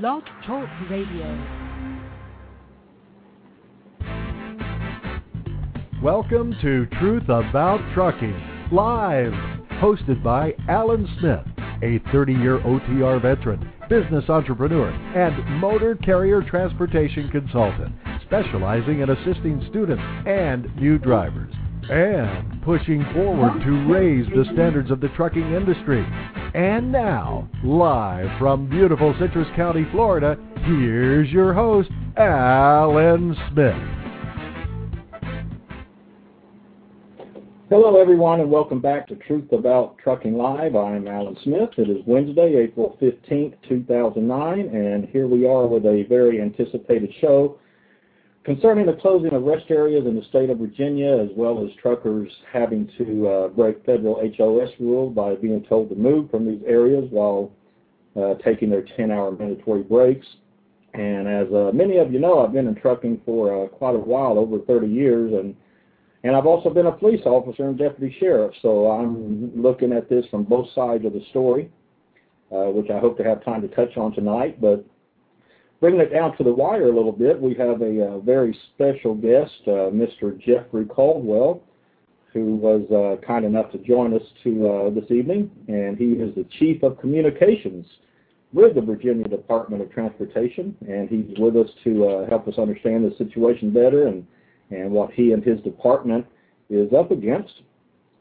Blog Talk Radio. Welcome to Truth About Trucking, live, hosted by Alan Smith, a 30 year OTR veteran, business entrepreneur, and motor carrier transportation consultant, specializing in assisting students and new drivers, and pushing forward to raise the standards of the trucking industry. And now, live from beautiful Citrus County, Florida, here's your host, Alan Smith. Hello, everyone, and welcome back to Truth About Trucking Live. I'm Alan Smith. It is Wednesday, April 15th, 2009, and here we are with a very anticipated show concerning the closing of rest areas in the state of Virginia, as well as truckers having to uh, break federal HOS rule by being told to move from these areas while uh, taking their 10-hour mandatory breaks. And as uh, many of you know, I've been in trucking for uh, quite a while, over 30 years, and and I've also been a police officer and deputy sheriff, so I'm looking at this from both sides of the story, uh, which I hope to have time to touch on tonight. But bringing it down to the wire a little bit, we have a, uh, very special guest, uh, Mr. Jeffrey Caldwell, who was uh, kind enough to join us to uh, this evening, and he is the Chief of Communications with the Virginia Department of Transportation, and he's with us to uh, help us understand the situation better and and what he and his department is up against.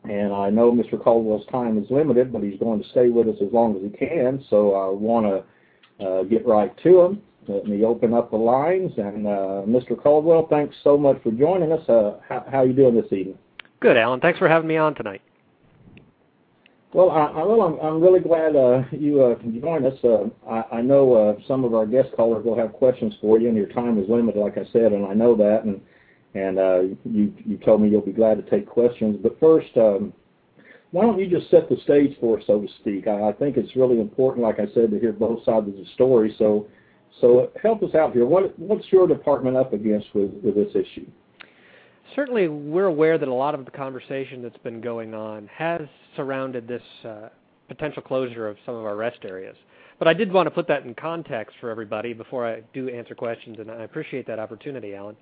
And I know Mr. Caldwell's time is limited, but he's going to stay with us as long as he can. So I want to uh, get right to him. Let me open up the lines. And uh, Mr. Caldwell, thanks so much for joining us. Uh, how, how are you doing this evening? Good, Alan. Thanks for having me on tonight. Well, I, well, I'm, I'm really glad uh, you uh, can join us. Uh, I, I know uh, some of our guest callers will have questions for you, and your time is limited, like I said, and I know that. And and uh, you you told me you'll be glad to take questions. But first, um, why don't you just set the stage for us, so to speak? I, I think it's really important, like I said, to hear both sides of the story. So so help us out here. What what's your department up against with with this issue? Certainly, we're aware that a lot of the conversation that's been going on has surrounded this uh, potential closure of some of our rest areas. But I did want to put that in context for everybody before I do answer questions, and I appreciate that opportunity, Alan.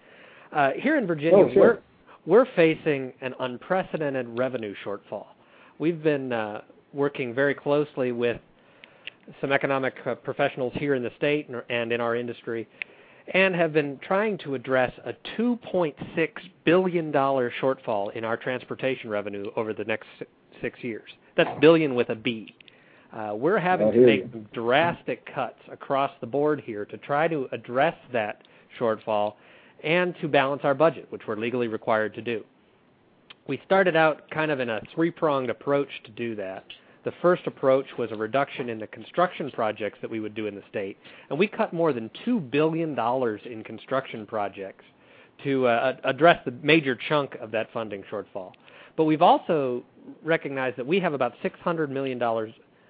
Uh, here in Virginia, oh, sure. we're we're facing an unprecedented revenue shortfall. We've been uh, working very closely with some economic uh, professionals here in the state and in our industry, and have been trying to address a 2.6 billion dollar shortfall in our transportation revenue over the next six years. That's billion with a B. Uh, we're having to make you. drastic cuts across the board here to try to address that shortfall and to balance our budget, which we're legally required to do. We started out kind of in a three-pronged approach to do that. The first approach was a reduction in the construction projects that we would do in the state, and we cut more than $2 billion in construction projects to uh, address the major chunk of that funding shortfall. But we've also recognized that we have about $600 million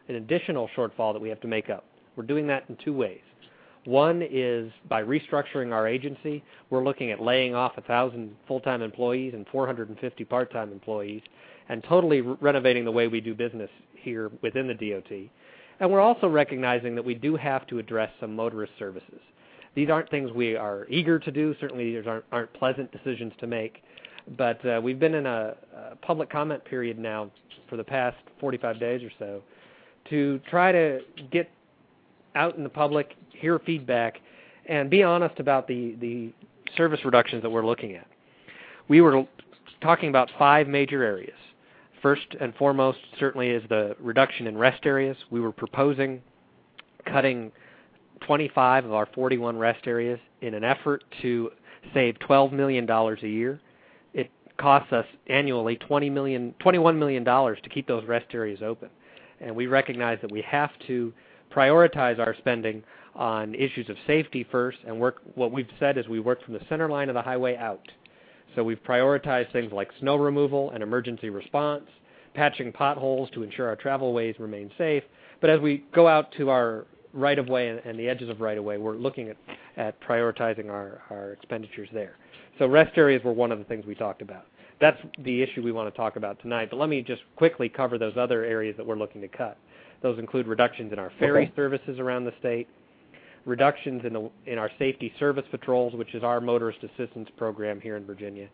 in additional shortfall that we have to make up. We're doing that in two ways. One is by restructuring our agency. We're looking at laying off 1,000 full-time employees and 450 part-time employees and totally re- renovating the way we do business here within the DOT. And we're also recognizing that we do have to address some motorist services. These aren't things we are eager to do. Certainly, these aren't, aren't pleasant decisions to make. But uh, we've been in a, a public comment period now for the past 45 days or so to try to get out in the public, hear feedback, and be honest about the, the service reductions that we're looking at. We were talking about five major areas. First and foremost, certainly, is the reduction in rest areas. We were proposing cutting 25 of our 41 rest areas in an effort to save $12 million a year. It costs us annually $20 million, $21 million to keep those rest areas open. And we recognize that we have to prioritize our spending on issues of safety first and work what we've said is we work from the center line of the highway out. So we've prioritized things like snow removal and emergency response, patching potholes to ensure our travel ways remain safe. But as we go out to our right of way and, and the edges of right of way, we're looking at, at prioritizing our, our expenditures there. So rest areas were one of the things we talked about. That's the issue we want to talk about tonight. But let me just quickly cover those other areas that we're looking to cut. Those include reductions in our ferry Okay. services around the state. Reductions in the in our safety service patrols, which is our motorist assistance program here in Virginia.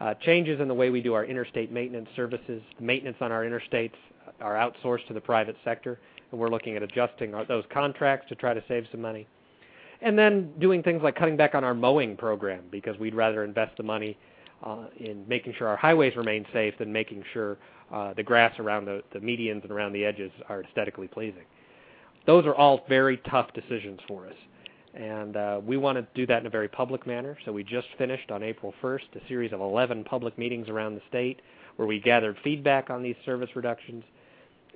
Uh, changes in the way we do our interstate maintenance services. Maintenance on our interstates are outsourced to the private sector, and we're looking at adjusting our, those contracts to try to save some money. And then doing things like cutting back on our mowing program because we'd rather invest the money uh, in making sure our highways remain safe than making sure uh, the grass around the, the medians and around the edges are aesthetically pleasing. Those are all very tough decisions for us. And uh, we want to do that in a very public manner. So we just finished on April 1st a series of 11 public meetings around the state where we gathered feedback on these service reductions.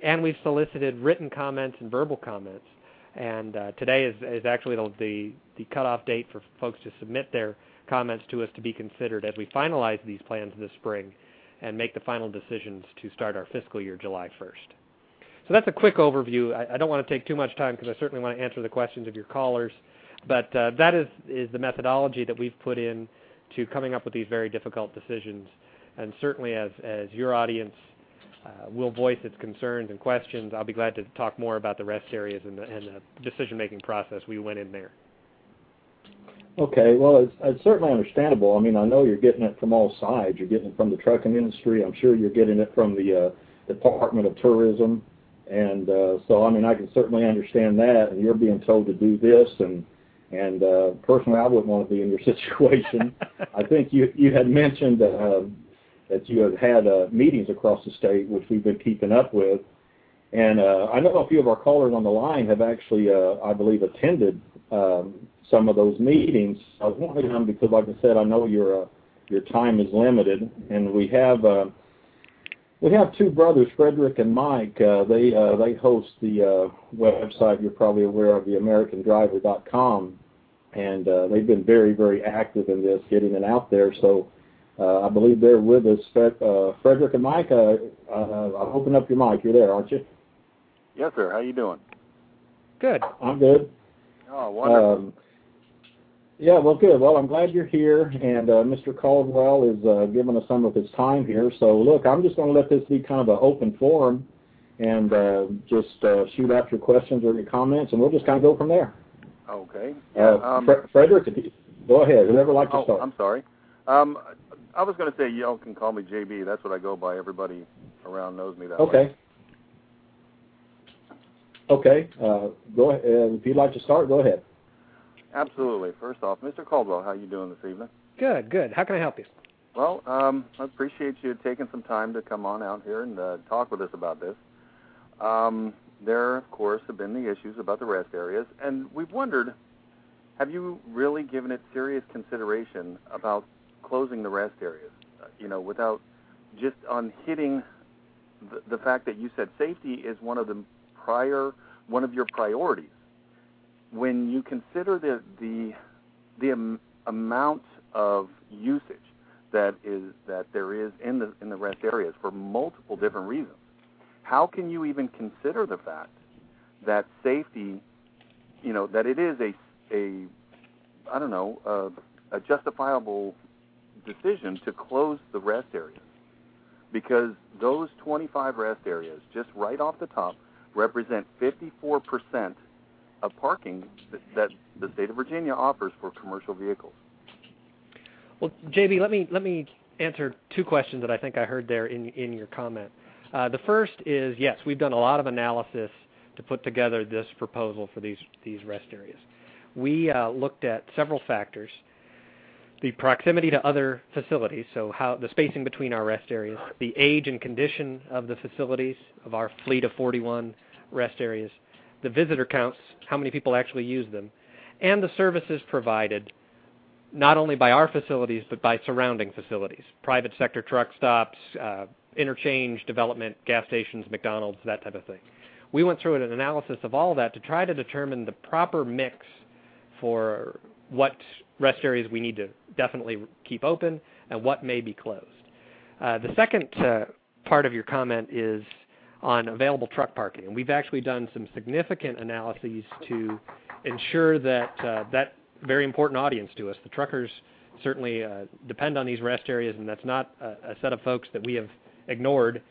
And we've solicited written comments and verbal comments. And uh, today is, is actually the, the, the cutoff date for folks to submit their comments to us to be considered as we finalize these plans this spring and make the final decisions to start our fiscal year July 1st. So that's a quick overview. I, I don't want to take too much time because I certainly want to answer the questions of your callers. But uh, that is, is the methodology that we've put in to coming up with these very difficult decisions. And certainly as, as your audience uh, will voice its concerns and questions, I'll be glad to talk more about the rest areas and the, the decision-making process we went in there. Okay, well, it's, it's certainly understandable. I mean, I know you're getting it from all sides. You're getting it from the trucking industry. I'm sure you're getting it from the uh, Department of Tourism. And uh, so, I mean, I can certainly understand that. And you're being told to do this, and and uh, personally, I wouldn't want to be in your situation. I think you you had mentioned uh, that you have had uh, meetings across the state, which we've been keeping up with. And uh, I know a few of our callers on the line have actually, uh, I believe, attended um, some of those meetings. I was wanting them because, like I said, I know your uh, your time is limited, and we have uh, we have two brothers, Frederick and Mike. Uh, they uh, they host the uh, website you're probably aware of, the AmericanDriver.com, and uh, they've been very very active in this, getting it out there. So uh, I believe they're with us. Fred, uh, Frederick and Mike, uh, uh, I'll open up your mic. You're there, aren't you? Yes, sir. How you doing? Good. I'm good. Oh, wonderful. Um, yeah, well, good. Well, I'm glad you're here, and uh, Mr. Caldwell is uh, giving us some of his time here. So, look, I'm just going to let this be kind of an open forum, and uh, just uh, shoot out your questions or your comments, and we'll just kind of go from there. Okay. Uh, um, Fre- Frederick, you, go ahead. Whoever like to oh, start. I'm sorry. Um, I was going to say y'all can call me JB. That's what I go by. Everybody around knows me that okay. way. Okay. Uh, go ahead. if you'd like to start, go ahead. Absolutely. First off, Mr. Caldwell, how are you doing this evening? Good, good. How can I help you? Well, um, I appreciate you taking some time to come on out here and uh, talk with us about this. Um, there, of course, have been the issues about the rest areas, and we've wondered, have you really given it serious consideration about closing the rest areas? Uh, you know, without just on hitting the, the fact that you said safety is one of the prior, one of your priorities when you consider the the the am, amount of usage that is that there is in the in the rest areas for multiple different reasons, how can you even consider the fact that safety, you know, that it is a a I don't know a, a justifiable decision to close the rest areas? Because those 25 rest areas just right off the top represent 54 percent of parking that, the state of Virginia offers for commercial vehicles. Well, JB, let me let me answer two questions that I think I heard there in in your comment. Uh, the first is yes, we've done a lot of analysis to put together this proposal for these these rest areas. We uh, looked at several factors: the proximity to other facilities, so how the spacing between our rest areas, the age and condition of the facilities of our fleet of 41 rest areas, the visitor counts, how many people actually use them, and the services provided not only by our facilities but by surrounding facilities, private sector truck stops, uh, interchange, development, gas stations, McDonald's, that type of thing. We went through an analysis of all that to try to determine the proper mix for what rest areas we need to definitely keep open and what may be closed. Uh, the second uh, part of your comment is on available truck parking. And we've actually done some significant analyses to ensure that uh, that very important audience to us, the truckers, certainly uh, depend on these rest areas, and that's not a, a set of folks that we have ignored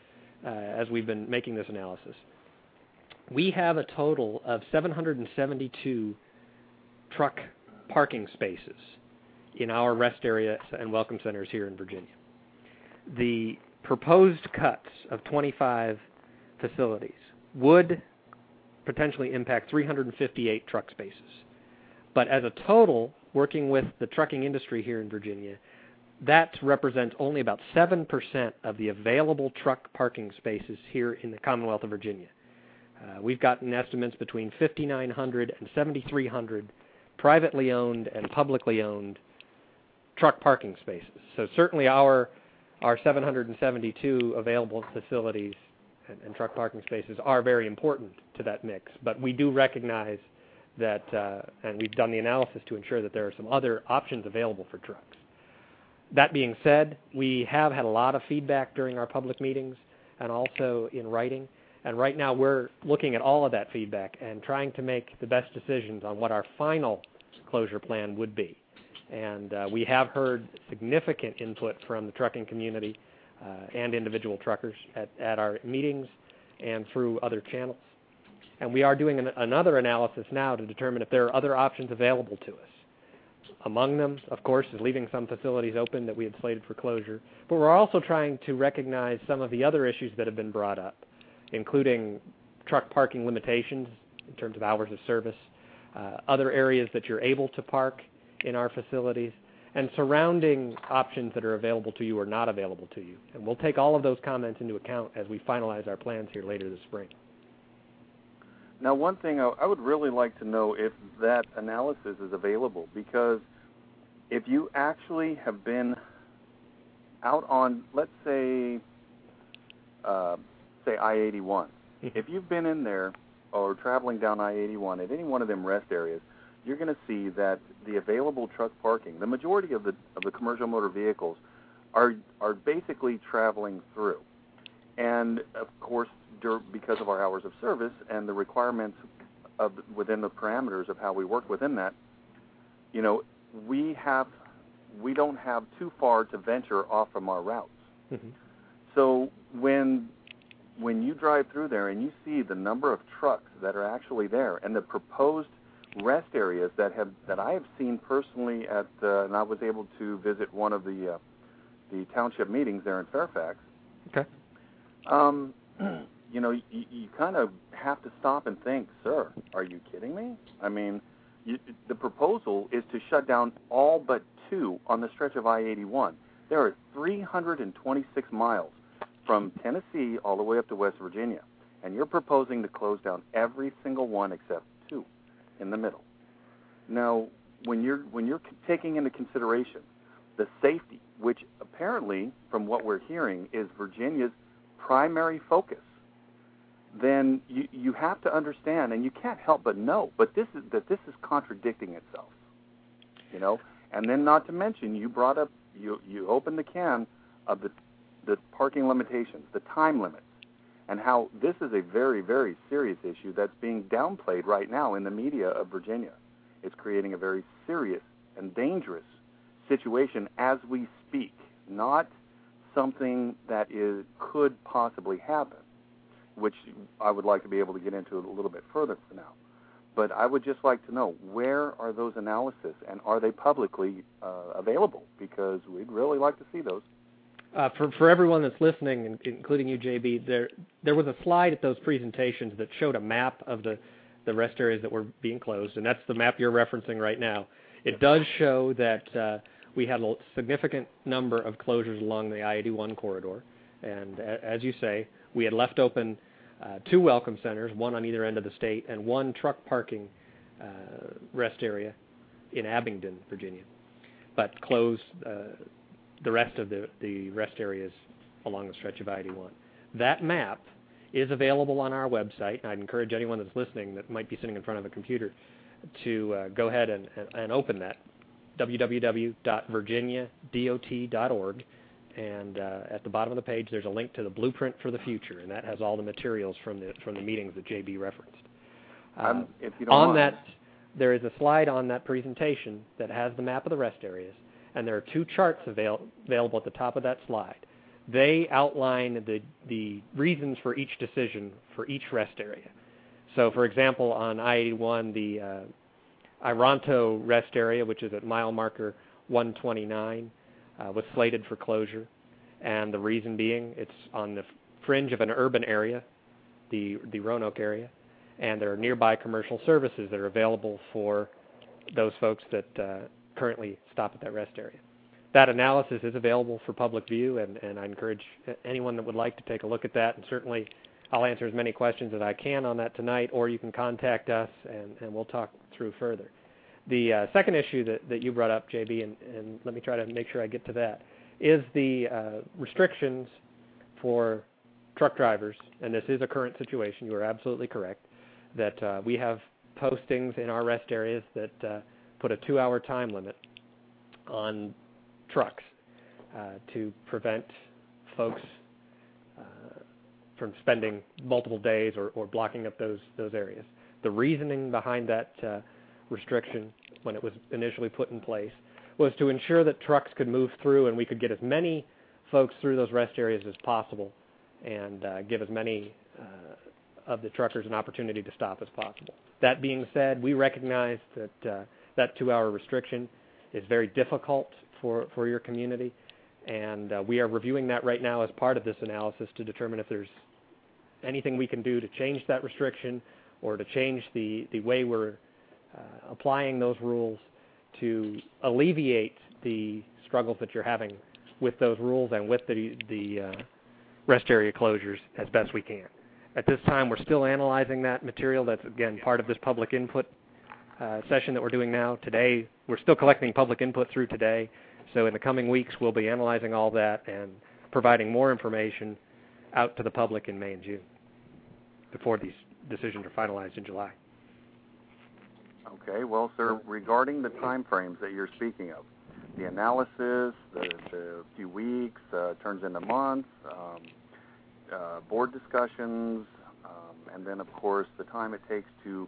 uh, as we've been making this analysis. We have a total of 772 truck parking spaces in our rest area and welcome centers here in Virginia. The proposed cuts of 25 facilities would potentially impact 358 truck spaces. But as a total, working with the trucking industry here in Virginia, that represents only about 7% of the available truck parking spaces here in the Commonwealth of Virginia. Uh, we've gotten estimates between 5,900 and 7,300 privately owned and publicly owned truck parking spaces. So certainly our our 772 available facilities and, truck parking spaces are very important to that mix. But we do recognize that, uh, and we've done the analysis to ensure that there are some other options available for trucks. That being said, we have had a lot of feedback during our public meetings and also in writing. And right now we're looking at all of that feedback and trying to make the best decisions on what our final closure plan would be. And uh, we have heard significant input from the trucking community and individual truckers at, at our meetings and through other channels. And we are doing an, another analysis now to determine if there are other options available to us. Among them, of course, is leaving some facilities open that we had slated for closure. But we're also trying to recognize some of the other issues that have been brought up, including truck parking limitations in terms of hours of service, uh, other areas that you're able to park in our facilities, and surrounding options that are available to you or not available to you. And we'll take all of those comments into account as we finalize our plans here later this spring. Now, one thing I, would really like to know if that analysis is available because if you actually have been out on, let's say, uh, say I-81, mm-hmm. if you've been in there or traveling down I-81 at any one of them rest areas, you're going to see that the available truck parking, the majority of the of the commercial motor vehicles, are are basically traveling through, and of course because of our hours of service and the requirements of within the parameters of how we work within that, you know, we have we don't have too far to venture off from our routes. Mm-hmm. So when when you drive through there and you see the number of trucks that are actually there and the proposed rest areas that have that I have seen personally at uh, and I was able to visit one of the uh, the township meetings there in Fairfax. Okay. Um, you know, you, you kind of have to stop and think, sir, are you kidding me? I mean, you, the proposal is to shut down all but two on the stretch of I-81. There are 326 miles from Tennessee all the way up to West Virginia, and you're proposing to close down every single one except in the middle. Now, when you're when you're taking into consideration the safety, which apparently, from what we're hearing, is Virginia's primary focus, then you, you have to understand, and you can't help but know, but this is that this is contradicting itself. You know, and then not to mention, you brought up you you opened the can of the the parking limitations, the time limits, and how this is a very very serious issue that's being downplayed right now in the media of Virginia. It's creating a very serious and dangerous situation as we speak, not something that is could possibly happen which I would like to be able to get into a little bit further for now. But I would just like to know where are those analyses and are they publicly uh, available? Because we'd really like to see those. Uh, for for everyone that's listening, including you, JB, there there was a slide at those presentations that showed a map of the the rest areas that were being closed, and that's the map you're referencing right now. It does show that uh, we had a significant number of closures along the I-81 corridor, and as you say, we had left open uh, two welcome centers, one on either end of the state, and one truck parking uh, rest area in Abingdon, Virginia, but closed uh, the rest of the, the rest areas along the stretch of I-81. That map is available on our website, and I'd encourage anyone that's listening that might be sitting in front of a computer to uh, go ahead and, and, and open that, www.virginiadot.org and uh, at the bottom of the page there's a link to the blueprint for the future, and that has all the materials from the from the meetings that JB referenced. Um, on mind. that, there is a slide on that presentation that has the map of the rest areas, and there are two charts avail- available at the top of that slide. They outline the the reasons for each decision for each rest area. So, for example, on I-81, the uh, Ironto rest area, which is at mile marker 129, uh, was slated for closure, and the reason being it's on the fringe of an urban area, the the Roanoke area, and there are nearby commercial services that are available for those folks that uh, currently stop at that rest area. That analysis is available for public view, and, and I encourage anyone that would like to take a look at that. And certainly, I'll answer as many questions as I can on that tonight, or you can contact us, and, and we'll talk through further. The uh, second issue that, that you brought up, JB, and, and let me try to make sure I get to that, is the uh, restrictions for truck drivers, and this is a current situation. You are absolutely correct that uh, we have postings in our rest areas that uh, put a two-hour time limit on trucks uh, to prevent folks uh, from spending multiple days or, or, blocking up those those areas. The reasoning behind that uh, restriction, when it was initially put in place, was to ensure that trucks could move through and we could get as many folks through those rest areas as possible, and uh, give as many uh, of the truckers an opportunity to stop as possible. That being said, we recognize that uh, that two-hour restriction is very difficult for, for your community. And uh, we are reviewing that right now as part of this analysis to determine if there's anything we can do to change that restriction or to change the, the way we're uh, applying those rules to alleviate the struggles that you're having with those rules and with the, the uh, rest area closures as best we can. At this time, we're still analyzing that material. That's, again, part of this public input uh, session that we're doing now. Today, we're still collecting public input through today. So in the coming weeks, we'll be analyzing all that and providing more information out to the public in May and June before these decisions are finalized in July. Okay. Well, sir, regarding the time frames that you're speaking of, the analysis, the, the few weeks uh, turns into months, um, uh, board discussions, um, and then, of course, the time it takes to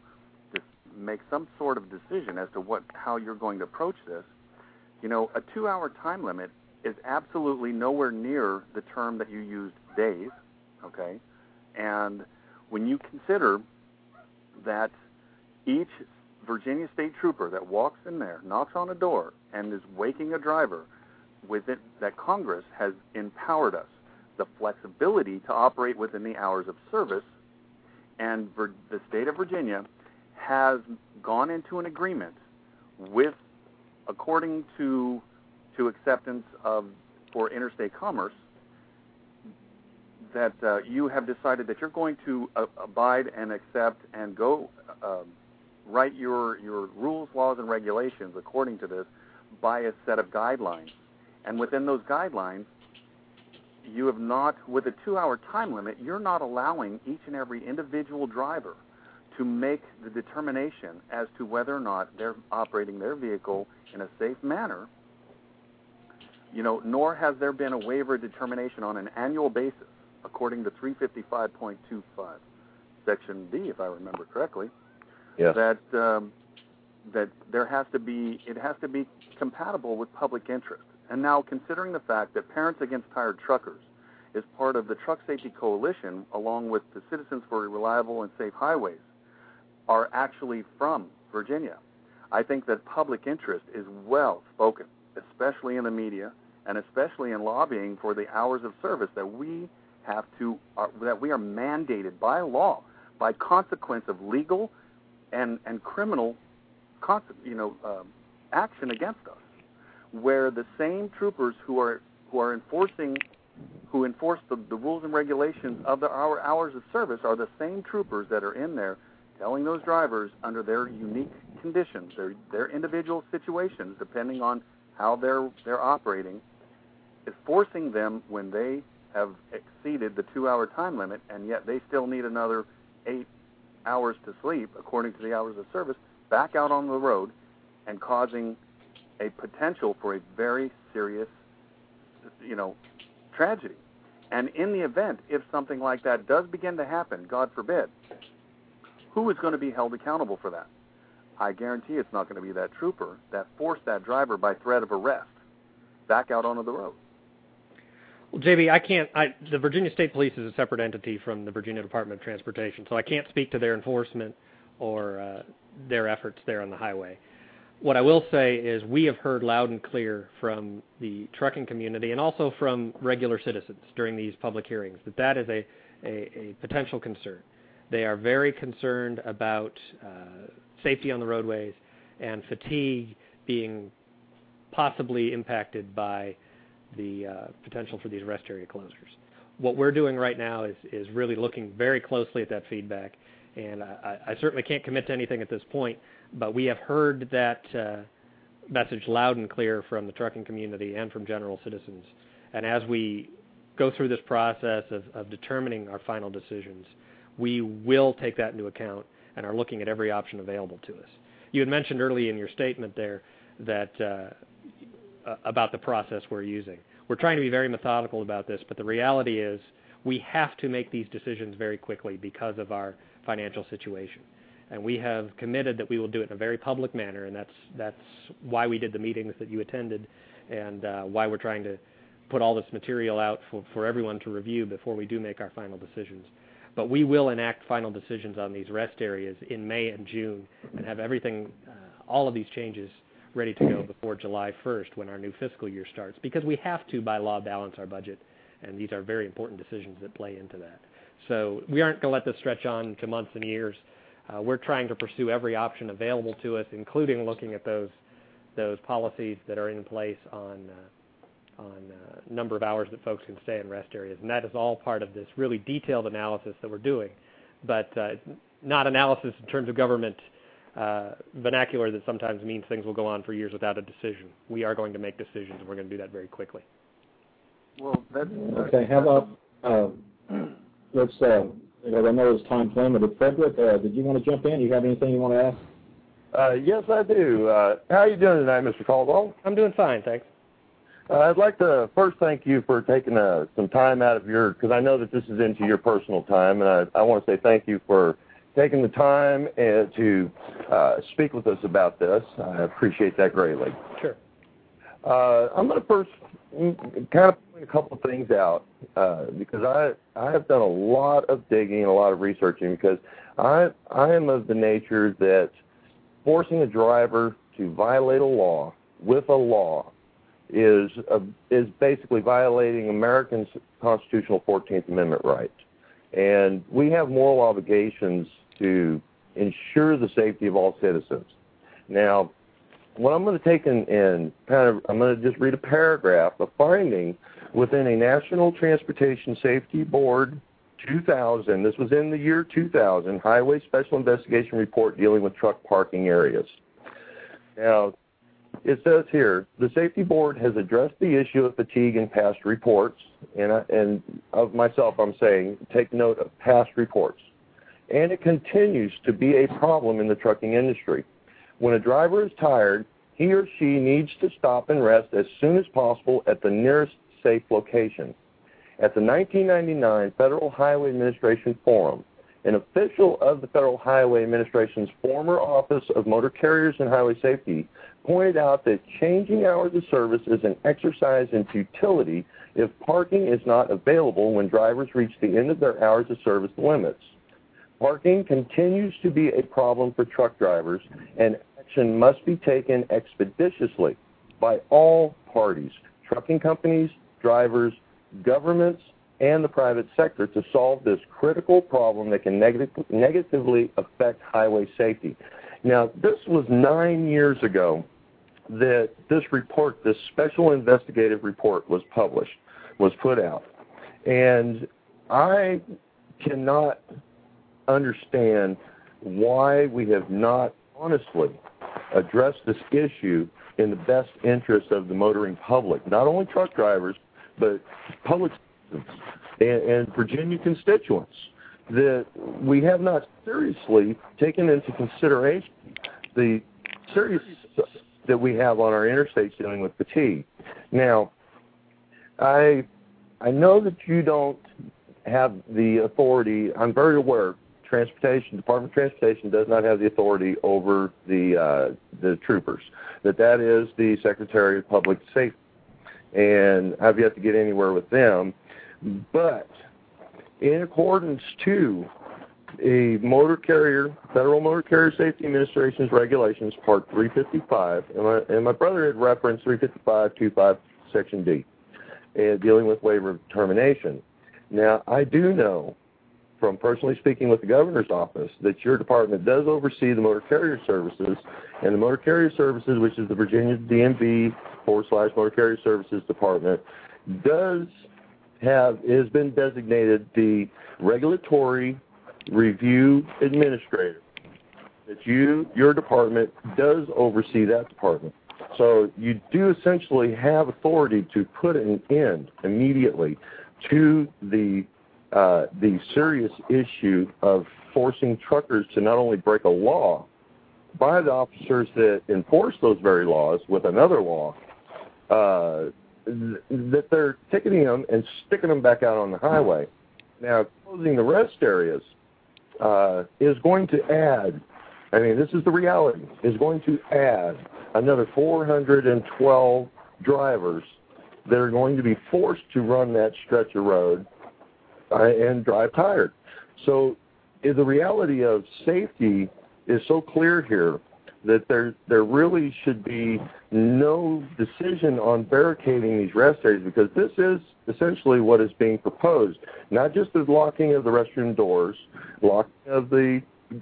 make some sort of decision as to what how you're going to approach this you know, a two hour time limit is absolutely nowhere near the term that you used days, okay? And when you consider that each Virginia state trooper that walks in there, knocks on a door, and is waking a driver with it, that Congress has empowered us the flexibility to operate within the hours of service, and the state of Virginia has gone into an agreement with according to to acceptance of for interstate commerce, that uh, you have decided that you're going to uh, abide and accept and go uh, write your your rules, laws, and regulations according to this by a set of guidelines, and within those guidelines, you have not with a two-hour time limit, you're not allowing each and every individual driver to make the determination as to whether or not they're operating their vehicle in a safe manner, you know, nor has there been a waiver determination on an annual basis, according to 355.25, Section B, if I remember correctly. Yes. That um, that there has to be it has to be compatible with public interest. And now, considering the fact that Parents Against Tired Truckers is part of the Truck Safety Coalition, along with the Citizens for Reliable and Safe Highways, are actually from Virginia. I think that public interest is well spoken, especially in the media and especially in lobbying for the hours of service that we have to uh, that we are mandated by law, by consequence of legal and and criminal, you know, um, action against us, where the same troopers who are who are enforcing who enforce the, the rules and regulations of the, our hours of service are the same troopers that are in there telling those drivers under their unique conditions, their their individual situations, depending on how they're they're operating, is forcing them when they have exceeded the two-hour time limit, and yet they still need another eight hours to sleep, according to the hours of service, back out on the road, and causing a potential for a very serious, you know, tragedy. And in the event, if something like that does begin to happen, God forbid, who is going to be held accountable for that? I guarantee it's not going to be that trooper that forced that driver by threat of arrest back out onto the road. Well, JB, I can't. I, the Virginia State Police is a separate entity from the Virginia Department of Transportation, so I can't speak to their enforcement or uh, their efforts there on the highway. What I will say is we have heard loud and clear from the trucking community and also from regular citizens during these public hearings that that is a, a, a potential concern. They are very concerned about uh, safety on the roadways and fatigue being possibly impacted by the uh, potential for these rest area closures. What we're doing right now is, is really looking very closely at that feedback, and I, I certainly can't commit to anything at this point, but we have heard that uh, message loud and clear from the trucking community and from general citizens. And as we go through this process of, of determining our final decisions, we will take that into account and are looking at every option available to us. You had mentioned early in your statement there that uh, about the process we're using. We're trying to be very methodical about this, but the reality is we have to make these decisions very quickly because of our financial situation. And we have committed that we will do it in a very public manner, and that's why we did the meetings that you attended, and uh, why we're trying to put all this material out for everyone to review before we do make our final decisions. But we will enact final decisions on these rest areas in May and June and have everything, uh, all of these changes ready to go before July 1st when our new fiscal year starts because we have to, by law, balance our budget. And these are very important decisions that play into that. So we aren't going to let this stretch on to months and years. Uh, we're trying to pursue every option available to us, including looking at those those policies that are in place on uh, on uh, number of hours that folks can stay in rest areas, and that is all part of this really detailed analysis that we're doing, but uh, not analysis in terms of government uh, vernacular that sometimes means things will go on for years without a decision. We are going to make decisions, and we're going to do that very quickly. Well, that's, that's okay. How about uh, let's uh, because I know it's time limited. Frederick, uh, did you want to jump in? Do you have anything you want to ask? Uh, yes, I do. Uh, how are you doing tonight, Mr. Caldwell? I'm doing fine, thanks. Uh, I'd like to first thank you for taking uh, some time out of your, because I know that this is into your personal time, and I, I want to say thank you for taking the time uh, to uh, speak with us about this. I appreciate that greatly. Sure. Uh, I'm going to first kind of point a couple of things out uh, because I I have done a lot of digging, and a lot of researching because I I am of the nature that forcing a driver to violate a law with a law is a, is basically violating Americans' constitutional 14th Amendment rights. and we have moral obligations to ensure the safety of all citizens. Now, what I'm going to take in, in kind of, I'm going to just read a paragraph, a finding within a National Transportation Safety Board 2000, this was in the year 2000, Highway Special Investigation Report dealing with truck parking areas. Now, it says here, the Safety Board has addressed the issue of fatigue in past reports, and, I, and of myself I'm saying, take note of past reports. And it continues to be a problem in the trucking industry. When a driver is tired, he or she needs to stop and rest as soon as possible at the nearest safe location. At the 1999 Federal Highway Administration Forum, an official of the Federal Highway Administration's former Office of Motor Carriers and Highway Safety pointed out that changing hours of service is an exercise in futility if parking is not available when drivers reach the end of their hours of service limits. Parking continues to be a problem for truck drivers, and action must be taken expeditiously by all parties, trucking companies, drivers, governments, and the private sector to solve this critical problem that can neg- negatively affect highway safety. Now, this was nine years ago that this report, this special investigative report, was published, was put out. And I cannot understand why we have not honestly addressed this issue in the best interest of the motoring public, not only truck drivers, but public and, and Virginia constituents. That we have not seriously taken into consideration the serious that we have on our interstates dealing with fatigue. Now, I I know that you don't have the authority. I'm very aware Transportation, Department of Transportation does not have the authority over the uh, the troopers. That that is the Secretary of Public Safety, and I've yet to get anywhere with them. But in accordance to a motor carrier, Federal Motor Carrier Safety Administration's regulations, Part 355, and my, and my brother had referenced 355.25 Section D, and dealing with waiver of termination. Now, I do know from personally speaking with the governor's office that your department does oversee the motor carrier services, and the motor carrier services, which is the Virginia DMV forward slash motor carrier services department, does have has been designated the regulatory review administrator. That you your department does oversee that department. So you do essentially have authority to put an end immediately to the uh, the serious issue of forcing truckers to not only break a law by the officers that enforce those very laws with another law, uh, th- that they're ticketing them and sticking them back out on the highway. Now, closing the rest areas uh, is going to add, I mean, this is the reality, is going to add another 412 drivers that are going to be forced to run that stretch of road uh, and drive tired. So the reality of safety is so clear here that there there really should be no decision on barricading these rest areas because this is essentially what is being proposed. Not just the locking of the restroom doors, locking of the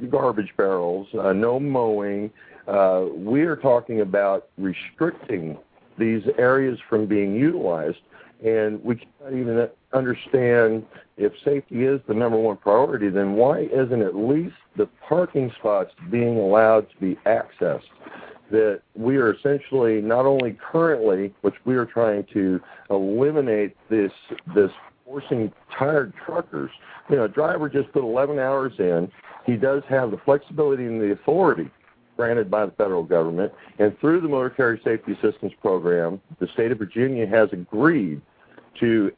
garbage barrels, uh, no mowing. Uh, we are talking about restricting these areas from being utilized, and we cannot even understand if safety is the number one priority, then why isn't at least the parking spots being allowed to be accessed? That we are essentially not only currently, which we are trying to eliminate this this forcing tired truckers. You know, a driver just put 11 hours in. He does have the flexibility and the authority granted by the federal government, and through the Motor Carrier Safety Assistance Program, the state of Virginia has agreed to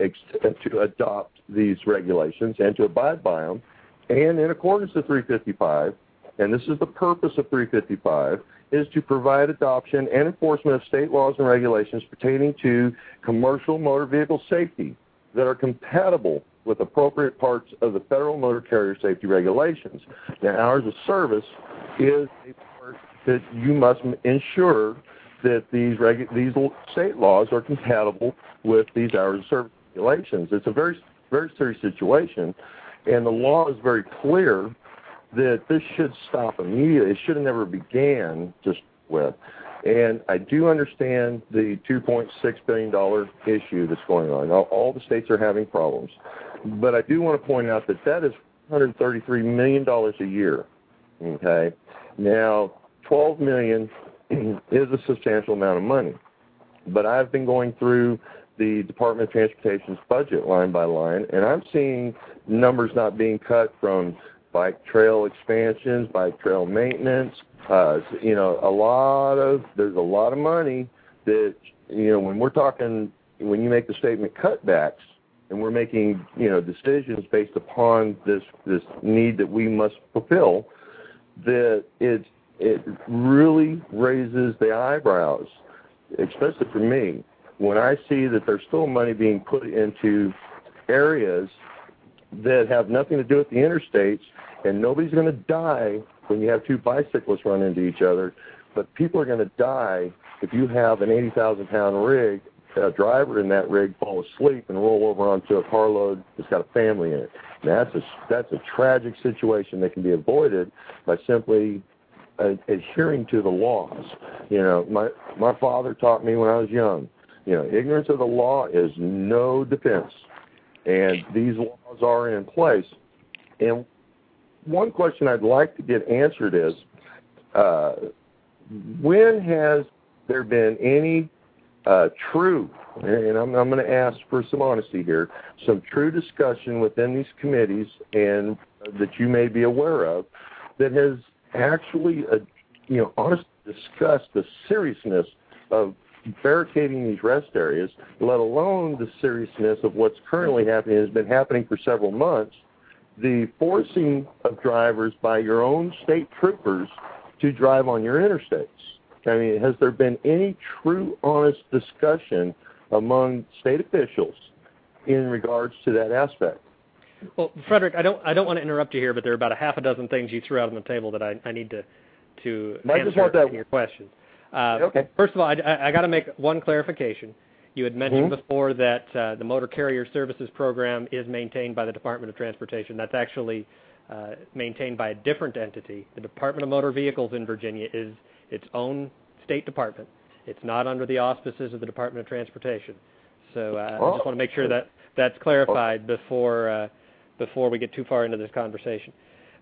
to adopt these regulations and to abide by them, and in accordance with 355, and this is the purpose of 355, is to provide adoption and enforcement of state laws and regulations pertaining to commercial motor vehicle safety that are compatible with appropriate parts of the federal motor carrier safety regulations. Now, hours of service is a part that you must ensure that these regu- these state laws are compatible with these hours of service regulations. It's a very very serious situation, and the law is very clear that this should stop immediately. It should have never began just with. And I do understand the $2.6 billion issue that's going on. All, all the states are having problems. But I do want to point out that that is $133 million a year. Okay? Now, $12 million is a substantial amount of money. But I've been going through the Department of Transportation's budget line by line, and I'm seeing numbers not being cut from bike trail expansions, bike trail maintenance. Uh, you know, a lot of there's a lot of money that you know when we're talking when you make the statement cutbacks, and we're making you know decisions based upon this this need that we must fulfill, that it it really raises the eyebrows, especially for me when I see that there's still money being put into areas that have nothing to do with the interstates, and nobody's going to die when you have two bicyclists run into each other, but people are going to die if you have an 80,000 pound rig, a driver in that rig fall asleep and roll over onto a carload that's got a family in it. And that's a that's a tragic situation that can be avoided by simply adhering to the laws. You know, my my father taught me when I was young you know, ignorance of the law is no defense, and these laws are in place. And one question I'd like to get answered is, uh, when has there been any uh, true, and I'm, I'm going to ask for some honesty here, some true discussion within these committees and uh, that you may be aware of that has actually, uh, you know, honestly discussed the seriousness of barricading these rest areas, let alone the seriousness of what's currently happening, has been happening for several months, the forcing of drivers by your own state troopers to drive on your interstates. I mean, has there been any true, honest discussion among state officials in regards to that aspect? Well, Frederick, I don't I don't want to interrupt you here, but there are about a half a dozen things you threw out on the table that I, I need to to I answer just want that- your question. Uh, Okay. First of all, I, I, I got to make one clarification. You had mentioned Mhm. before that uh, the Motor Carrier Services Program is maintained by the Department of Transportation. That's actually uh, maintained by a different entity. The Department of Motor Vehicles in Virginia is its own state department. It's not under the auspices of the Department of Transportation. So uh, I Oh. just want to make sure that that's clarified before uh, before we get too far into this conversation.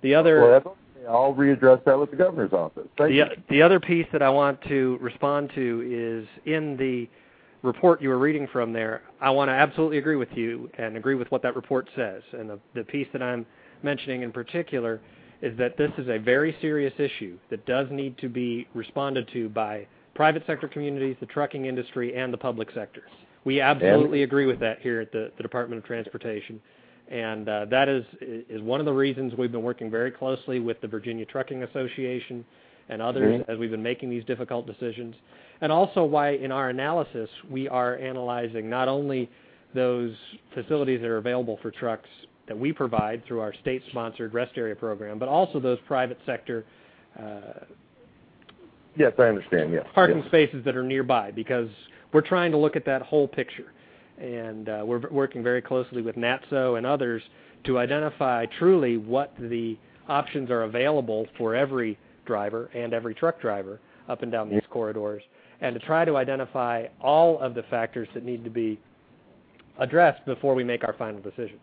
The other Well. I'll readdress that with the governor's office. Thank the, you. the other piece that I want to respond to is in the report you were reading from there. I want to absolutely agree with you and agree with what that report says. And the, the piece that I'm mentioning in particular is that this is a very serious issue that does need to be responded to by private sector communities, the trucking industry, and the public sector. We absolutely agree with that here at the, the Department of Transportation. And uh, that is is one of the reasons we've been working very closely with the Virginia Trucking Association and others Mhm. as we've been making these difficult decisions. And also why in our analysis we are analyzing not only those facilities that are available for trucks that we provide through our state-sponsored rest area program, but also those private sector uh, Yes, I understand. Yes. parking yes. spaces that are nearby because we're trying to look at that whole picture. And uh, we're working very closely with NATSO and others to identify truly what the options are available for every driver and every truck driver up and down these corridors and to try to identify all of the factors that need to be addressed before we make our final decisions.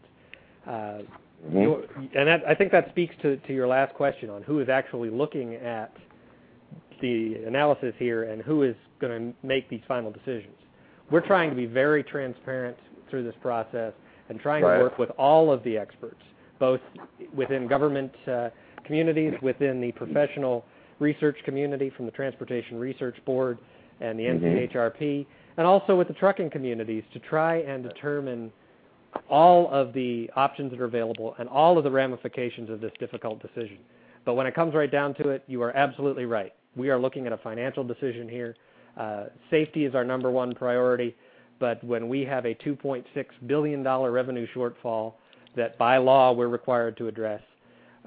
Uh, Mhm. and that, I think that speaks to, to your last question on who is actually looking at the analysis here and who is going to make these final decisions. We're trying to be very transparent through this process and trying Right. to work with all of the experts, both within government uh, communities, within the professional research community from the Transportation Research Board and the. NCHRP, and also with the trucking communities to try and determine all of the options that are available and all of the ramifications of this difficult decision. But when it comes right down to it, you are absolutely right. We are looking at a financial decision here. Uh, safety is our number one priority, but when we have a $2.6 billion revenue shortfall that by law we're required to address,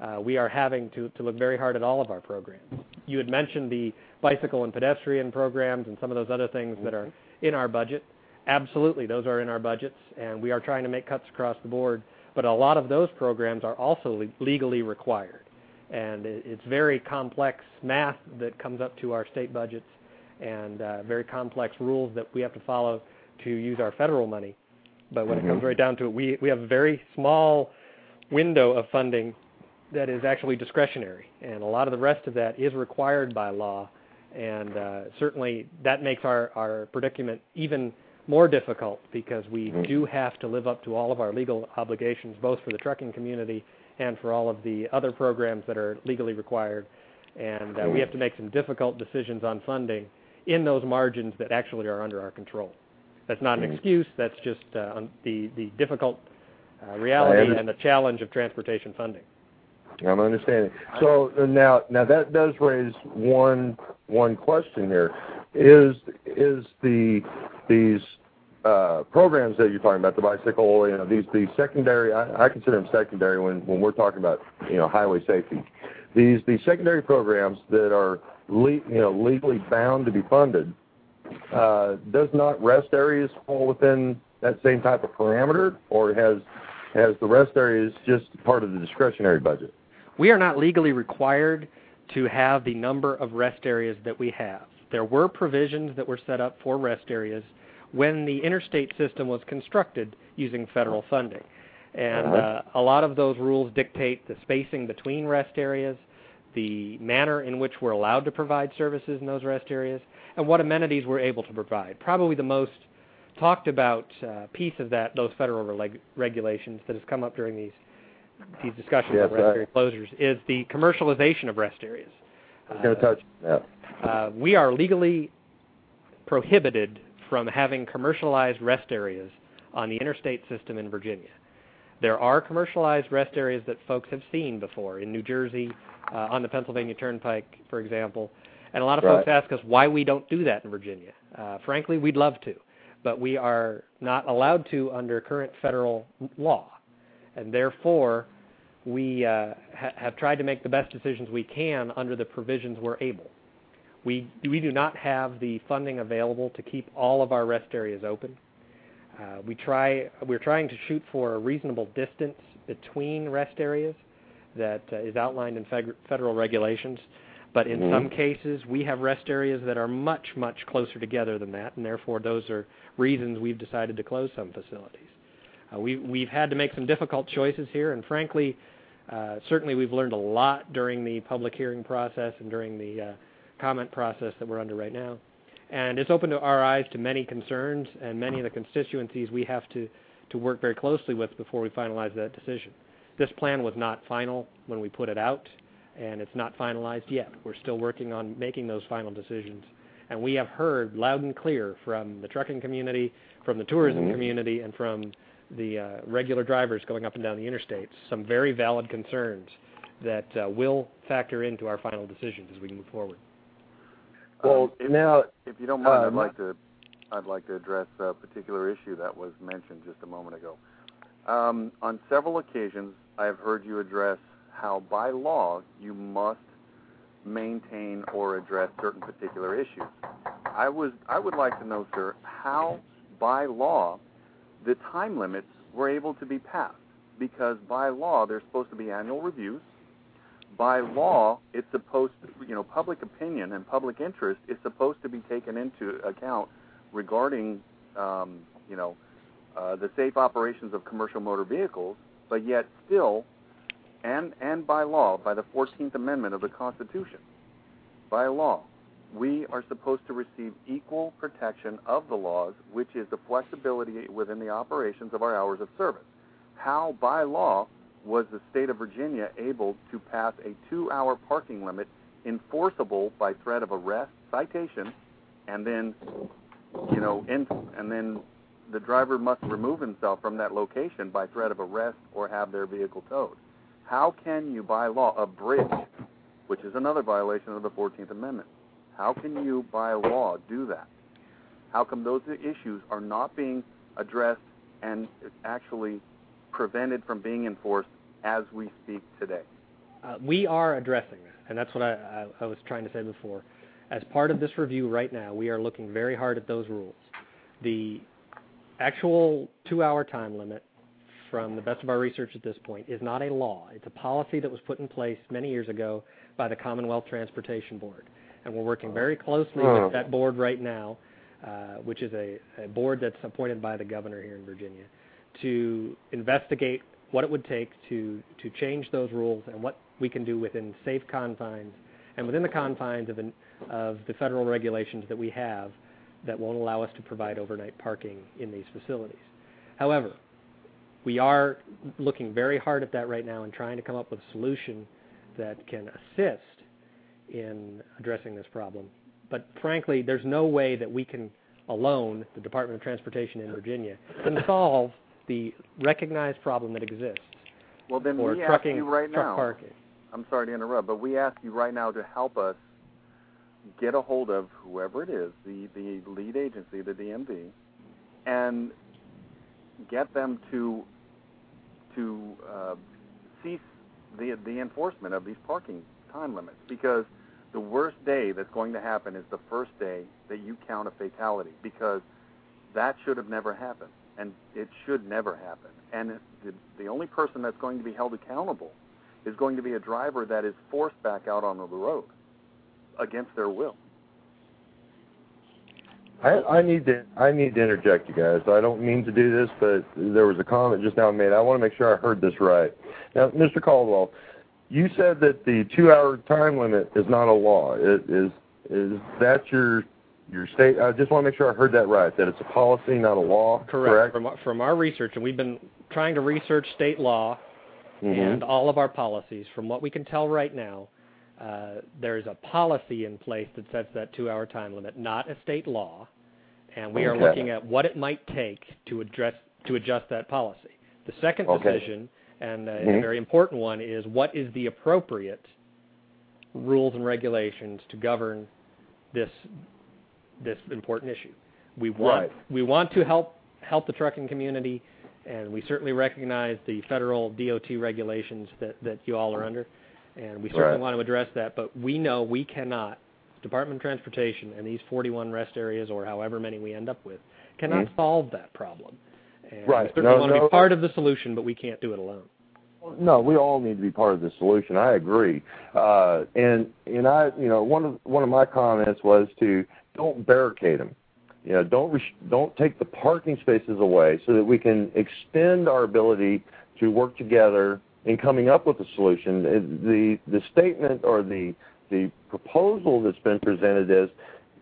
uh, we are having to, to look very hard at all of our programs. You had mentioned the bicycle and pedestrian programs and some of those other things that are in our budget. Absolutely, those are in our budgets, and we are trying to make cuts across the board. But a lot of those programs are also le- legally required, and it, it's very complex math that comes up to our state budgets, and uh, very complex rules that we have to follow to use our federal money. But when it comes Mhm. right down to it, we we have a very small window of funding that is actually discretionary, and a lot of the rest of that is required by law, and uh, certainly that makes our, our predicament even more difficult because we Mhm. do have to live up to all of our legal obligations, both for the trucking community and for all of the other programs that are legally required, and uh, we have to make some difficult decisions on funding in those margins that actually are under our control. That's not an Mhm. excuse. That's just uh, the the difficult uh, reality and the challenge of transportation funding. I'm understanding. So uh, now, now that does raise one one question here: is is the these uh, programs that you're talking about, the bicycle, you know, these these secondary? I, I consider them secondary when when we're talking about you know highway safety. These these secondary programs that are le- you know legally bound to be funded. Uh, does not rest areas fall within that same type of parameter, or has has the rest areas just part of the discretionary budget? We are not legally required to have the number of rest areas that we have. There were provisions that were set up for rest areas when the interstate system was constructed using federal funding. And Uh-huh. uh, a lot of those rules dictate the spacing between rest areas, the manner in which we're allowed to provide services in those rest areas, and what amenities we're able to provide. Probably the most talked about uh, piece of that, those federal reg- regulations that has come up during these these discussions Yes, on rest area closures, is the commercialization of rest areas. I was going to Uh, touch uh, we are legally prohibited from having commercialized rest areas on the interstate system in Virginia. There are commercialized rest areas that folks have seen before in New Jersey, uh, on the Pennsylvania Turnpike, for example. And a lot of folks ask us why we don't do that in Virginia. Uh, frankly, we'd love to, but we are not allowed to under current federal law. and therefore we uh, ha- have tried to make the best decisions we can under the provisions we're able. We we do not have the funding available to keep all of our rest areas open. Uh, we try we're trying to shoot for a reasonable distance between rest areas that uh, is outlined in feg- federal regulations. But in Mhm. some cases, we have rest areas that are much, much closer together than that, and therefore those are reasons we've decided to close some facilities. Uh, we, we've had to make some difficult choices here, and frankly, uh, certainly we've learned a lot during the public hearing process and during the uh, comment process that we're under right now. And it's open to our eyes to many concerns and many of the constituencies we have to, to work very closely with before we finalize that decision. This plan was not final when we put it out, and it's not finalized yet. We're still working on making those final decisions. And we have heard loud and clear from the trucking community, from the tourism Mhm. community, and from the uh, regular drivers going up and down the interstates some very valid concerns that uh, will factor into our final decisions as we move forward. Well, Um, if, now, if you don't mind, uh, I'd like to I'd like to address a particular issue that was mentioned just a moment ago. Um, on several occasions, I have heard you address how, by law, you must maintain or address certain particular issues. I was I would like to know, sir, how, by law, the time limits were able to be passed. Because by law, there's supposed to be annual reviews. By law, it's supposed to, you know, public opinion and public interest is supposed to be taken into account regarding, um, you know, uh, the safe operations of commercial motor vehicles. But yet, still, and and by law, by the 14th Amendment of the Constitution, by law, we are supposed to receive equal protection of the laws, which is the flexibility within the operations of our hours of service. How, by law, was the state of Virginia able to pass a two-hour parking limit enforceable by threat of arrest, citation, and then, you know, in, and then the driver must remove himself from that location by threat of arrest or have their vehicle towed? How can you, by law, abridge, which is another violation of the 14th Amendment, how can you, by law, do that? How come those issues are not being addressed and actually prevented from being enforced as we speak today? Uh, we are addressing that, and that's what I, I, I was trying to say before. As part of this review right now, we are looking very hard at those rules. The actual two-hour time limit, from the best of our research at this point, is not a law. It's a policy that was put in place many years ago by the Commonwealth Transportation Board, and we're working very closely Huh. with that board right now, uh, which is a, a board that's appointed by the governor here in Virginia, to investigate what it would take to to change those rules and what we can do within safe confines and within the confines of an, of the federal regulations that we have that won't allow us to provide overnight parking in these facilities. However, we are looking very hard at that right now and trying to come up with a solution that can assist in addressing this problem. But frankly, there's no way that we can alone, the Department of Transportation in Virginia, can solve the recognized problem that exists Well, then for we ask trucking you right truck now. parking. I'm sorry to interrupt, but we ask you right now to help us get a hold of whoever it is, the, the lead agency, the DMV, and get them to to uh, cease the the enforcement of these parking time limits because the worst day that's going to happen is the first day that you count a fatality because that should have never happened and it should never happen and the, the only person that's going to be held accountable is going to be a driver that is forced back out on the road against their will. I, I need to I need to interject, you guys. I don't mean to do this, but there was a comment just now made. I want to make sure I heard this right. Now, Mr. Caldwell, you said that the two-hour time limit is not a law. It is is that your your state? I just want to make sure I heard that right. That it's a policy, not a law. Correct. From, our- from our research, and we've been trying to research state law Mhm. and all of our policies. From what we can tell right now, uh, there's a policy in place that sets that two-hour time limit, not a state law, and we are looking at what it might take to address to adjust that policy. The second Okay. decision, and uh, a Mhm. very important one, is what is the appropriate rules and regulations to govern this this important issue. We want Right. we want to help help the trucking community And we certainly recognize the federal DOT regulations that, that you all are under, and we certainly Right. want to address that. But we know we cannot, Department of Transportation and these 41 rest areas or however many we end up with, cannot Mhm. solve that problem. And Right. we certainly No, want to no. be part of the solution, but we can't do it alone. No, we all need to be part of the solution. I agree. Uh, and and I, you know, one of one of my comments was to don't barricade them. You know, don't res- don't take the parking spaces away so that we can extend our ability to work together in coming up with a solution. Uh, The the statement or the the proposal that's been presented is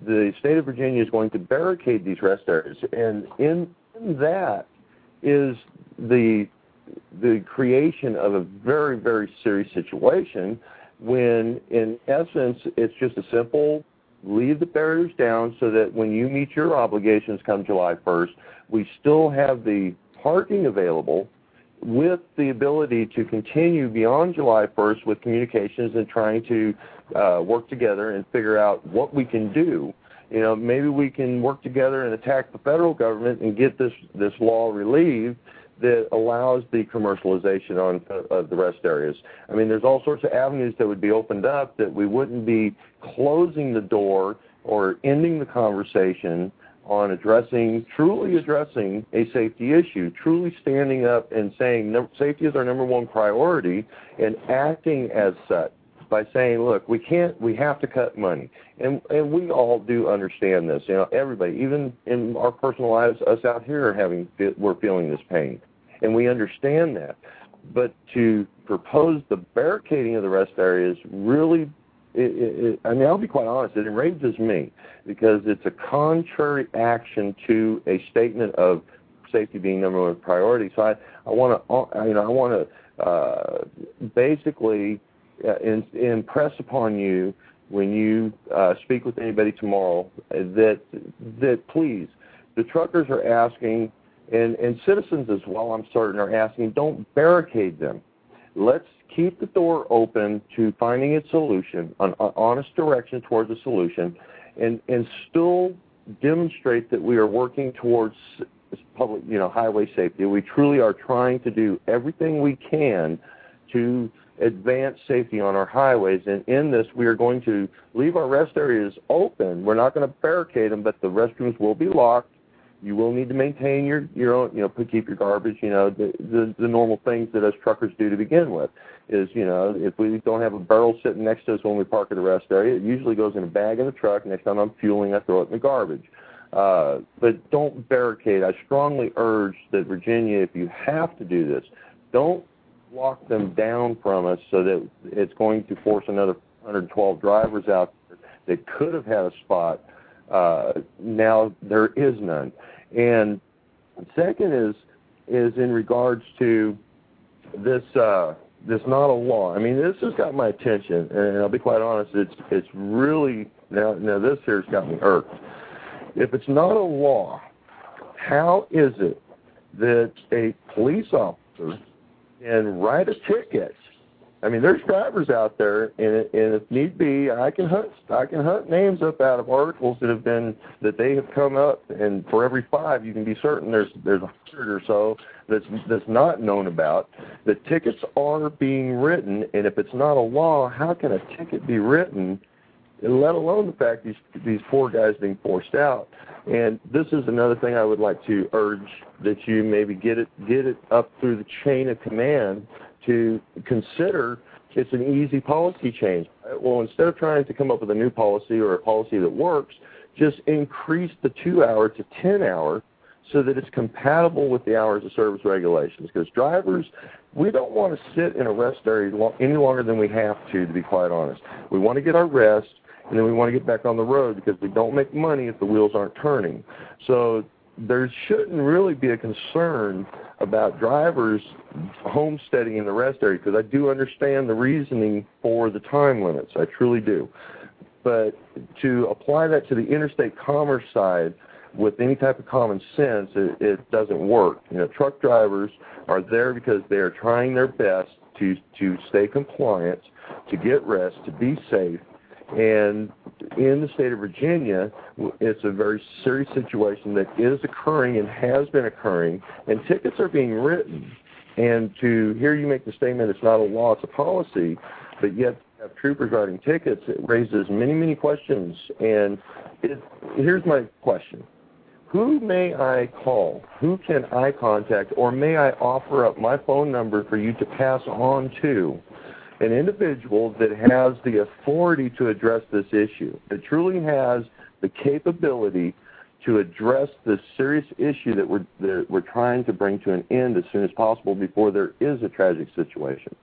the state of Virginia is going to barricade these rest areas, and in, in that is the the creation of a very, very serious situation when, in essence, it's just a simple leave the barriers down so that when you meet your obligations come July 1st, we still have the parking available with the ability to continue beyond July 1st with communications and trying to uh, work together and figure out what we can do. You know, maybe we can work together and attack the federal government and get this this law relieved that allows the commercialization on of the rest areas. I mean, there's all sorts of avenues that would be opened up that we wouldn't be closing the door or ending the conversation on addressing, truly addressing a safety issue, truly standing up and saying safety is our number one priority and acting as such by saying, look, we can't, we have to cut money. And, and we all do understand this. You know, everybody, even in our personal lives, us out here are having, we're feeling this pain. And we understand that. But to propose the barricading of the rest areas really it, it, I mean, I'll be quite honest. It enrages me because it's a contrary action to a statement of safety being number one priority. So I, I want to, you know, I want to uh, basically uh, in, impress upon you when you uh, speak with anybody tomorrow that that please, the truckers are asking, and and citizens as well. I'm certain are asking, don't barricade them. Let's keep the door open to finding a solution, an, an honest direction towards a solution, and and still demonstrate that we are working towards public, you know, highway safety. We truly are trying to do everything we can to advance safety on our highways. And in this, we are going to leave our rest areas open. We're not going to barricade them, but the restrooms will be locked. You will need to maintain your your own, you know, keep your garbage, you know, the, the the normal things that us truckers do to begin with. Is you know, if we don't have a barrel sitting next to us when we park at the rest area, it usually goes in a bag in the truck. Next time I'm fueling, I throw it in the garbage. Uh, but don't barricade. I strongly urge that Virginia, if you have to do this, don't lock them down from us so that it's going to force another 112 drivers out that could have had a spot. Uh, now there is none. And second is is in regards to this uh, this not a law. I mean, this has got my attention, and I'll be quite honest. It's it's really now now this here's got me irked. If it's not a law, how is it that a police officer can write a ticket? I mean, there's drivers out there, and, and if need be, I can hunt. I can hunt names up out of articles that have been that they have come up, and for every five, you can be certain there's there's a hundred or so that's that's not known about. The tickets are being written, and if it's not a law, how can a ticket be written? Let alone the fact these these poor guys being forced out. And this is another thing I would like to urge that you maybe get it get it up through the chain of command to consider it's an easy policy change. Well, instead of trying to come up with a new policy or a policy that works, just increase the two hour to 10 hour so that it's compatible with the hours of service regulations. Because drivers, we don't want to sit in a rest area any longer than we have to, to be quite honest. We want to get our rest, and then we want to get back on the road because we don't make money if the wheels aren't turning. So there shouldn't really be a concern about drivers homesteading in the rest area because I do understand the reasoning for the time limits. I truly do. But to apply that to the interstate commerce side with any type of common sense, it, it doesn't work. You know, truck drivers are there because they are trying their best to to stay compliant, to get rest, to be safe, And in the state of Virginia, it's a very serious situation that is occurring and has been occurring, and tickets are being written. And to hear you make the statement, it's not a law, it's a policy, but yet have troopers writing tickets, it raises many, many questions. And it, here's my question. Who may I call? Who can I contact? Or may I offer up my phone number for you to pass on to an individual that has the authority to address this issue, that truly has the capability to address this serious issue that we're, that we're trying to bring to an end as soon as possible before there is a tragic situation?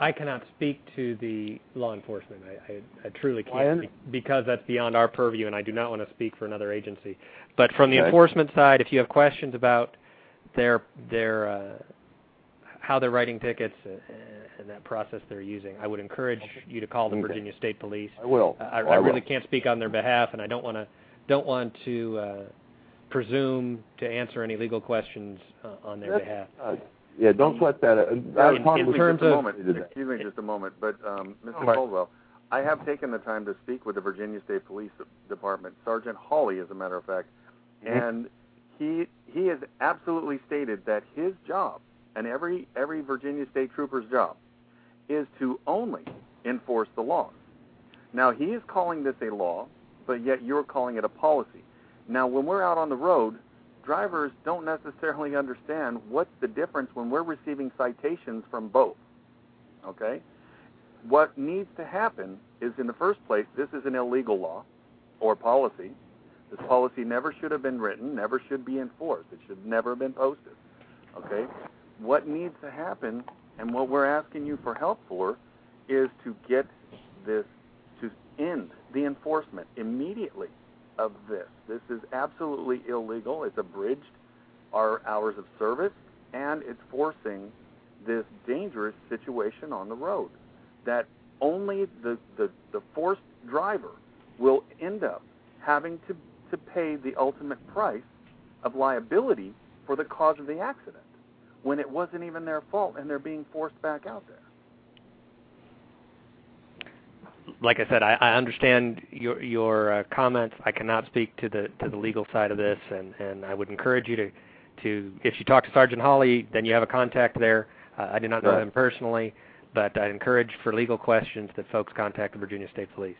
I cannot speak to the law enforcement. I, I, I truly can't because that's beyond our purview, and I do not want to speak for another agency. But from the Okay. enforcement side, if you have questions about their their uh, how they're writing tickets uh, and that process they're using, I would encourage you to call the Okay. Virginia State Police. I will. I, I I really will. can't speak on their behalf, and I don't want to don't want to uh, presume to answer any legal questions uh, on their That's- behalf. Uh, yeah, don't sweat that. Uh, I was in- talking in terms just a moment. Excuse me just a moment. But um, Mr. All right. Caldwell, I have taken the time to speak with the Virginia State Police Department, Sergeant Hawley, as a matter of fact, Mhm. and he he has absolutely stated that his job and every every Virginia State trooper's job is to only enforce the law. Now he is calling this a law, but yet you're calling it a policy. Now when we're out on the road, drivers don't necessarily understand what's the difference when we're receiving citations from both. Okay? What needs to happen is in the first place, this is an illegal law or policy. This policy never should have been written, never should be enforced. It should never have been posted. Okay? What needs to happen and what we're asking you for help for is to get this to end the enforcement immediately of this. This is absolutely illegal. It's abridged our hours of service and it's forcing this dangerous situation on the road that only the, the, the forced driver will end up having to, to pay the ultimate price of liability for the cause of the accident when it wasn't even their fault and they're being forced back out there. like I said, I, I understand your your uh, comments. I cannot speak to the to the legal side of this, and and I would encourage you to to if you talk to Sergeant Hawley, then you have a contact there. Uh, I do not know Right. him personally, but I encourage for legal questions that folks contact the Virginia State Police.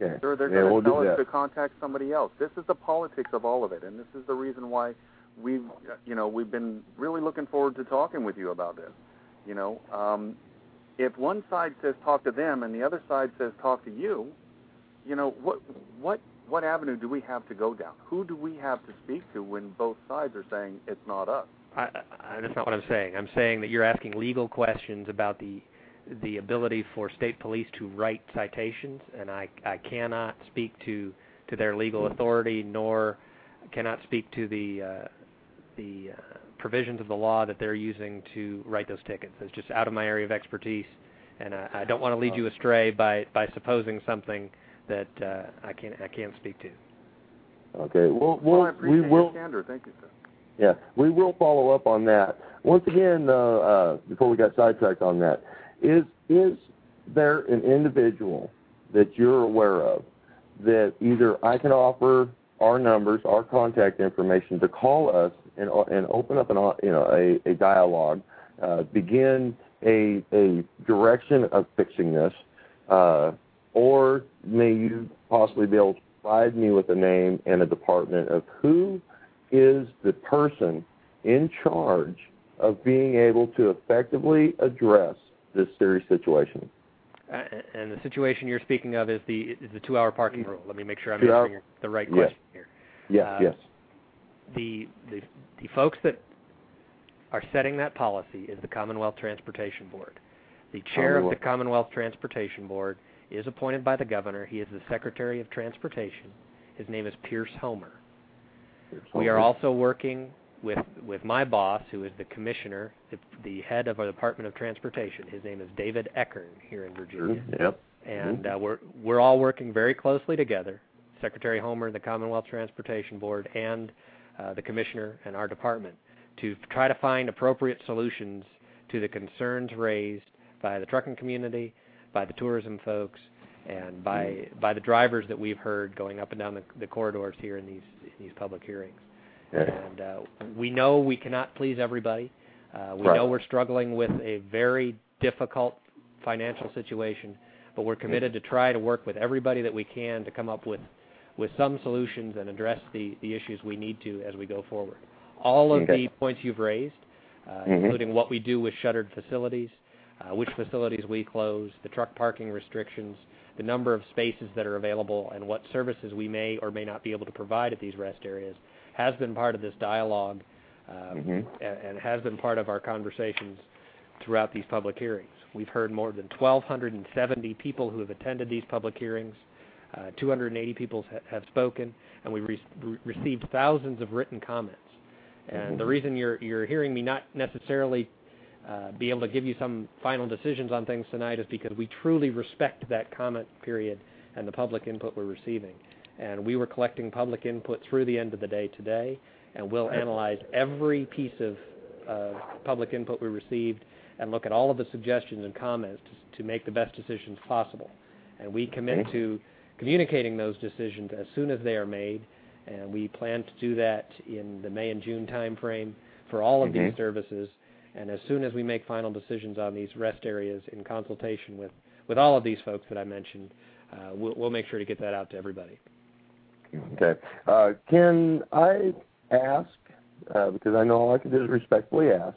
Yeah, Sure, they're yeah going we'll to tell us that. to contact somebody else. This is the politics of all of it, and this is the reason why we've, you know, we've been really looking forward to talking with you about this. You know, um, if one side says talk to them and the other side says talk to you, you know, what what what avenue do we have to go down? Who do we have to speak to when both sides are saying it's not us? I, I, that's not what I'm saying. I'm saying that you're asking legal questions about the the ability for state police to write citations, and I I cannot speak to to their legal authority, nor cannot speak to the uh, the uh, provisions of the law that they're using to write those tickets. It's just out of my area of expertise, and I, I don't want to lead you astray by by supposing something that uh, I can't I can't speak to. Okay, we'll, Well, we'll I appreciate we will your candor. Thank you, sir. Yeah, we will follow up on that. Once again, uh, uh, before we got sidetracked on that, is is there an individual that you're aware of that either I can offer our numbers, our contact information to call us and and open up an uh, you know a, a dialogue, uh, begin a a direction of fixing this, uh, or may you possibly be able to provide me with a name and a department of who is the person in charge of being able to effectively address this serious situation. Uh, and the situation you're speaking of is the is the two-hour parking rule. Let me make sure I'm answering the right Yes. question here. Yes, Uh, yes. The the the folks that are setting that policy is the Commonwealth Transportation Board. The chair of the Commonwealth. Transportation Board is appointed by the governor. He is the Secretary of Transportation. His name is Pierce Homer. We are also working with with my boss, who is the commissioner, the, the head of our Department of Transportation. His name is David Ekern here in Virginia, Yep. and uh, we're we're all working very closely together. Secretary Homer, the Commonwealth Transportation Board, and the commissioner and our department to try to find appropriate solutions to the concerns raised by the trucking community, by the tourism folks, and by mm-hmm. by the drivers that we've heard going up and down the, the corridors here in these in these public hearings. And uh, we know we cannot please everybody. Uh, we right. know we're struggling with a very difficult financial situation, but we're committed to try to work with everybody that we can to come up with with some solutions and address the the issues we need to as we go forward. All of okay. the points you've raised, uh, mm-hmm. including what we do with shuttered facilities, uh, which facilities we close, the truck parking restrictions, the number of spaces that are available, and what services we may or may not be able to provide at these rest areas, has been part of this dialogue um, mm-hmm. and, and has been part of our conversations throughout these public hearings. We've heard more than 1,270 people who have attended these public hearings. Uh, 280 people ha- have spoken, and we've re- re- received thousands of written comments. And mm-hmm. the reason you're you're hearing me not necessarily uh, be able to give you some final decisions on things tonight is because we truly respect that comment period and the public input we're receiving. And we were collecting public input through the end of the day today, and we'll analyze every piece of uh, public input we received and look at all of the suggestions and comments to, to make the best decisions possible. And we commit okay. to communicating those decisions as soon as they are made, and we plan to do that in the May and June timeframe for all of mm-hmm. these services. And as soon as we make final decisions on these rest areas in consultation with, with all of these folks that I mentioned, uh, we'll, we'll make sure to get that out to everybody. Okay. Uh, can I ask, uh, because I know all I can do is respectfully ask,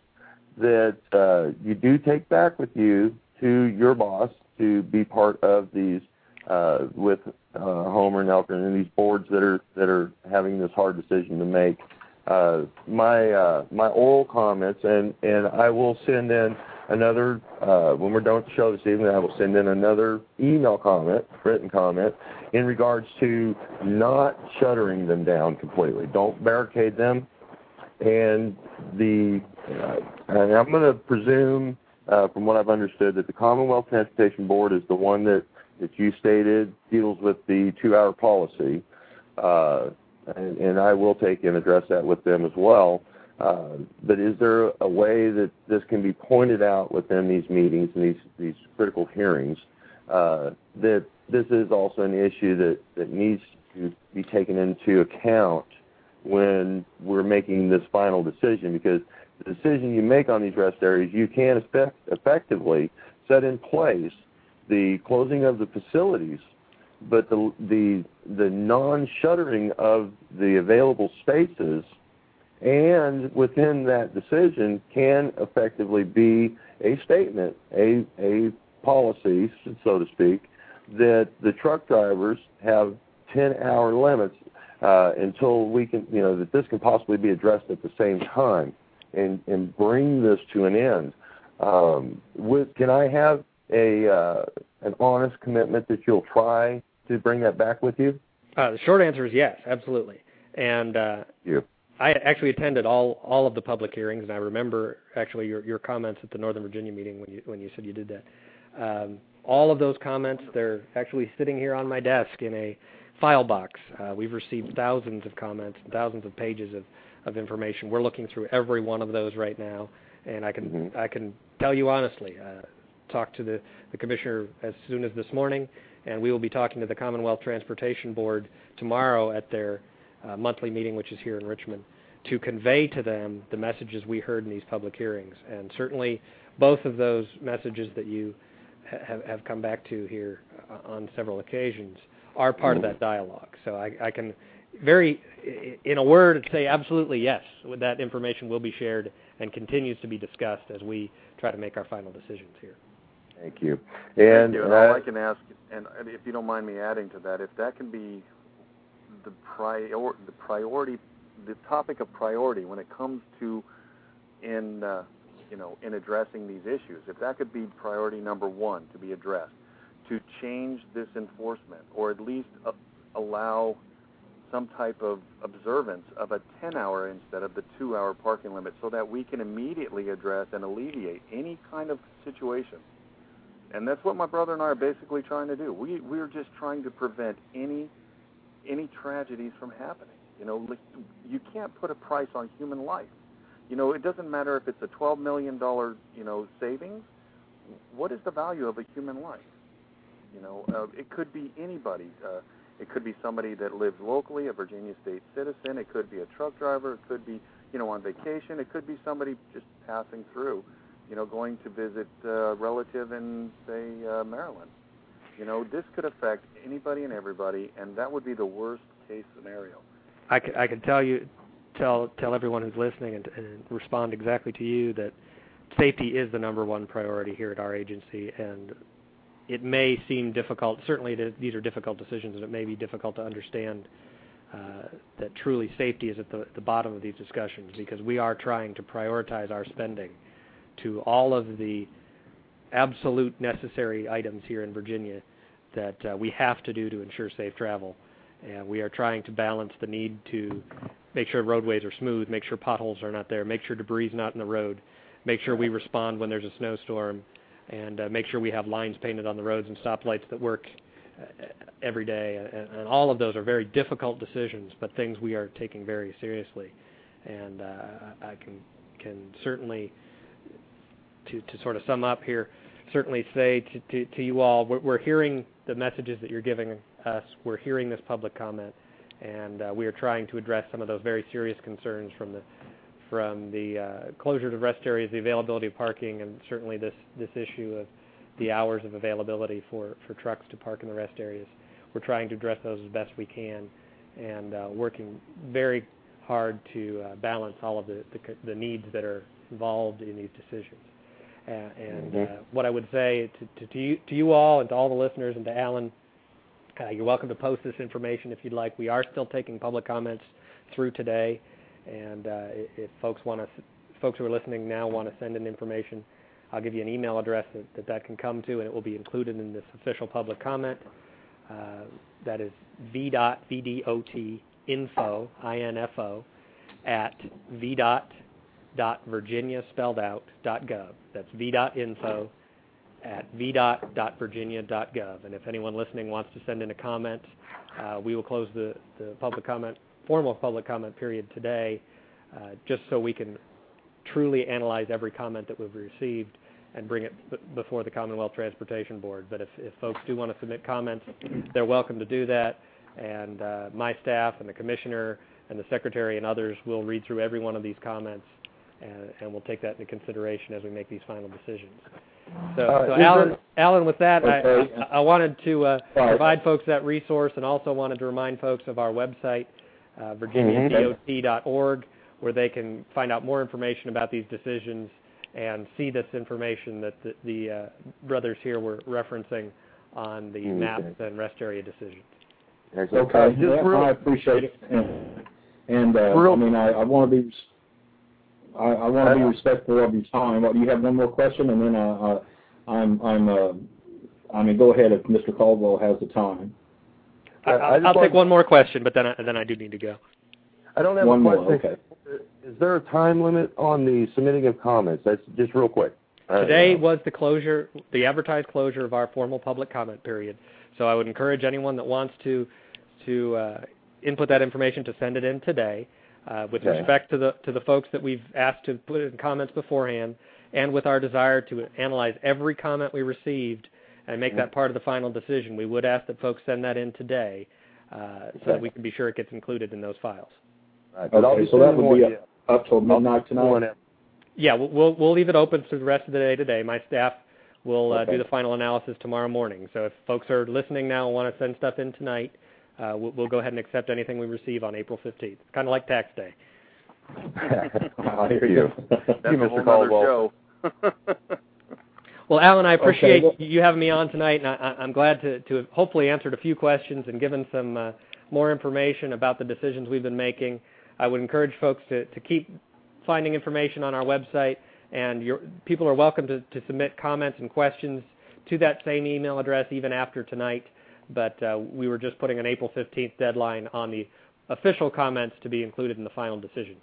that uh, you do take back with you to your boss to be part of these uh, with uh, Homer and Elkin and these boards that are that are having this hard decision to make. Uh, my uh, my oral comments and and I will send in another uh, when we're done with the show this evening. I will send in another email comment, written comment, in regards to not shuttering them down completely. Don't barricade them. And the uh, and I'm going to presume, uh, from what I've understood, that the Commonwealth Transportation Board is the one that that you stated deals with the two-hour policy, uh, and, and I will take and address that with them as well. Uh, but is there a way that this can be pointed out within these meetings and these these critical hearings uh, that this is also an issue that, that needs to be taken into account when we're making this final decision? Because the decision you make on these rest areas, you can effect, effectively set in place the closing of the facilities, but the the the non-shuttering of the available spaces and within that decision can effectively be a statement, a a policy, so to speak, that the truck drivers have 10-hour limits uh, until we can, you know, that this can possibly be addressed at the same time, and and bring this to an end. Um, with, can I have a uh, an honest commitment that you'll try to bring that back with you? Uh, the short answer is yes, absolutely. And uh, you. I actually attended all all of the public hearings, and I remember actually your your comments at the Northern Virginia meeting when you when you said you did that. Um, all of those comments, they're actually sitting here on my desk in a file box. Uh, we've received thousands of comments and thousands of pages of, of information. We're looking through every one of those right now, and I can mm-hmm. I can tell you honestly, uh, talk to the, the commissioner as soon as this morning, and we will be talking to the Commonwealth Transportation Board tomorrow at their uh, monthly meeting, which is here in Richmond, to convey to them the messages we heard in these public hearings. And certainly, both of those messages that you ha- have, have come back to here uh, on several occasions are part of that dialogue. So I, I can very, in a word, say absolutely yes. That information will be shared and continues to be discussed as we try to make our final decisions here. Thank you. And, Thank you. and all I can ask, and if you don't mind me adding to that, if that can be the prior, the priority, the topic of priority when it comes to in, uh, you know, in addressing these issues, if that could be priority number one to be addressed, to change this enforcement, or at least uh, allow some type of observance of a 10-hour instead of the two-hour parking limit, so that we can immediately address and alleviate any kind of situation. And that's what my brother and I are basically trying to do. We we're just trying to prevent any any tragedies from happening. You know, you can't put a price on human life. You know, it doesn't matter if it's a 12 million dollar, you know, savings. What is the value of a human life? You know, uh, it could be anybody. Uh, it could be somebody that lives locally, a Virginia state citizen. It could be a truck driver. It could be, you know, on vacation. It could be somebody just passing through, you know, going to visit a relative in, say, uh, Maryland. You know, this could affect anybody and everybody, and that would be the worst case scenario. I can, I can tell you, tell tell everyone who's listening, and, and respond exactly to you that safety is the number one priority here at our agency, and it may seem difficult. Certainly, these are difficult decisions, and it may be difficult to understand uh, that truly safety is at the, the bottom of these discussions because we are trying to prioritize our spending to all of the absolute necessary items here in Virginia that uh, we have to do to ensure safe travel. And we are trying to balance the need to make sure roadways are smooth, make sure potholes are not there, make sure debris is not in the road, make sure we respond when there's a snowstorm, and uh, make sure we have lines painted on the roads and stoplights that work uh, every day. And, and all of those are very difficult decisions, but things we are taking very seriously. And uh, I can can certainly, to sort of sum up here, certainly say to, you all, we're, hearing the messages that you're giving us. We're hearing this public comment, and uh, we are trying to address some of those very serious concerns from the from the uh, closure to rest areas, the availability of parking, and certainly this this issue of the hours of availability for for trucks to park in the rest areas. We're trying to address those as best we can, and uh, working very hard to balance all of the the needs that are involved in these decisions. Uh, and mm-hmm. uh, what I would say to, to, to, you, to you all and to all the listeners and to Allen, uh, you're welcome to post this information if you'd like. We are still taking public comments through today. And uh, if folks want to, folks who are listening now want to send in information, I'll give you an email address that, that that can come to, and it will be included in this official public comment. Uh, that is v.vdot info, I-N-F-O, at v dot dot virginia spelled out gov. That's v.info at v.virginia.gov. And if anyone listening wants to send in a comment, uh, we will close the, the public comment formal public comment period today, uh, just so we can truly analyze every comment that we've received and bring it b- before the Commonwealth Transportation Board. But if, if folks do want to submit comments, they're welcome to do that. And uh, my staff and the commissioner and the secretary and others will read through every one of these comments, and, and we'll take that into consideration as we make these final decisions. So, uh, so Allen, Allen, with that, okay. I, I, I wanted to uh, provide folks that resource, and also wanted to remind folks of our website, uh, virginiadot.org, where they can find out more information about these decisions and see this information that the, the uh, brothers here were referencing on the okay. maps and rest area decisions. Okay, I appreciate it, and, and uh, I mean, I, I want to be, I, I want to be respectful of your time. Do You have one more question, and then uh, uh, I'm, I'm, uh, I mean, go ahead if Mr. Caldwell has the time. I, I'll, I'll take one more question, but then I, then I do need to go. I don't have one a question. More, okay. Is there a time limit on the submitting of comments? That's just real quick. Today was the closure, the advertised closure of our formal public comment period. So I would encourage anyone that wants to to uh, input that information to send it in today. Uh, with okay. respect to the to the folks that we've asked to put in comments beforehand, and with our desire to analyze every comment we received and make that part of the final decision. We would ask that folks send that in today uh, okay. so that we can be sure it gets included in those files. Right. Okay, so that would be up, up till midnight tonight? Yeah, we'll, we'll leave it open for the rest of the day today. My staff will uh, okay. do the final analysis tomorrow morning. So if folks are listening now and want to send stuff in tonight, we'll, we'll, go ahead and accept anything we receive on April 15th. Kind of like tax day. I hear you. That's you, Mr. Caldwell. Well, Allen, I appreciate okay. you having me on tonight, and I, am glad to, to have hopefully answered a few questions and given some uh, more information about the decisions we've been making. I would encourage folks to, to keep finding information on our website, and your, people are welcome to, to submit comments and questions to that same email address even after tonight. But uh, we were just putting an April 15th deadline on the official comments to be included in the final decisions.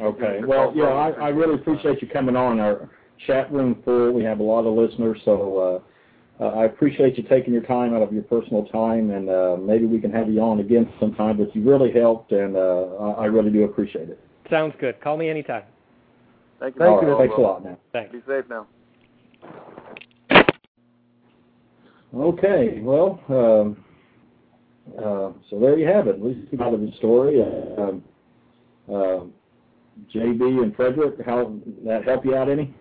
Okay. Well, yeah, I, I really appreciate you coming on. Our, chat room full. We have a lot of listeners, so uh, uh, I appreciate you taking your time out of your personal time, and uh, maybe we can have you on again sometime. But you really helped, and uh, I really do appreciate it. Sounds good. Call me anytime. Thank you. Thank you. Thanks a lot, man. Thanks. Be safe now. Okay, well, um, uh, so there you have it. At least out of the story. Uh, um, uh, JB and Frederick, how that help you out any?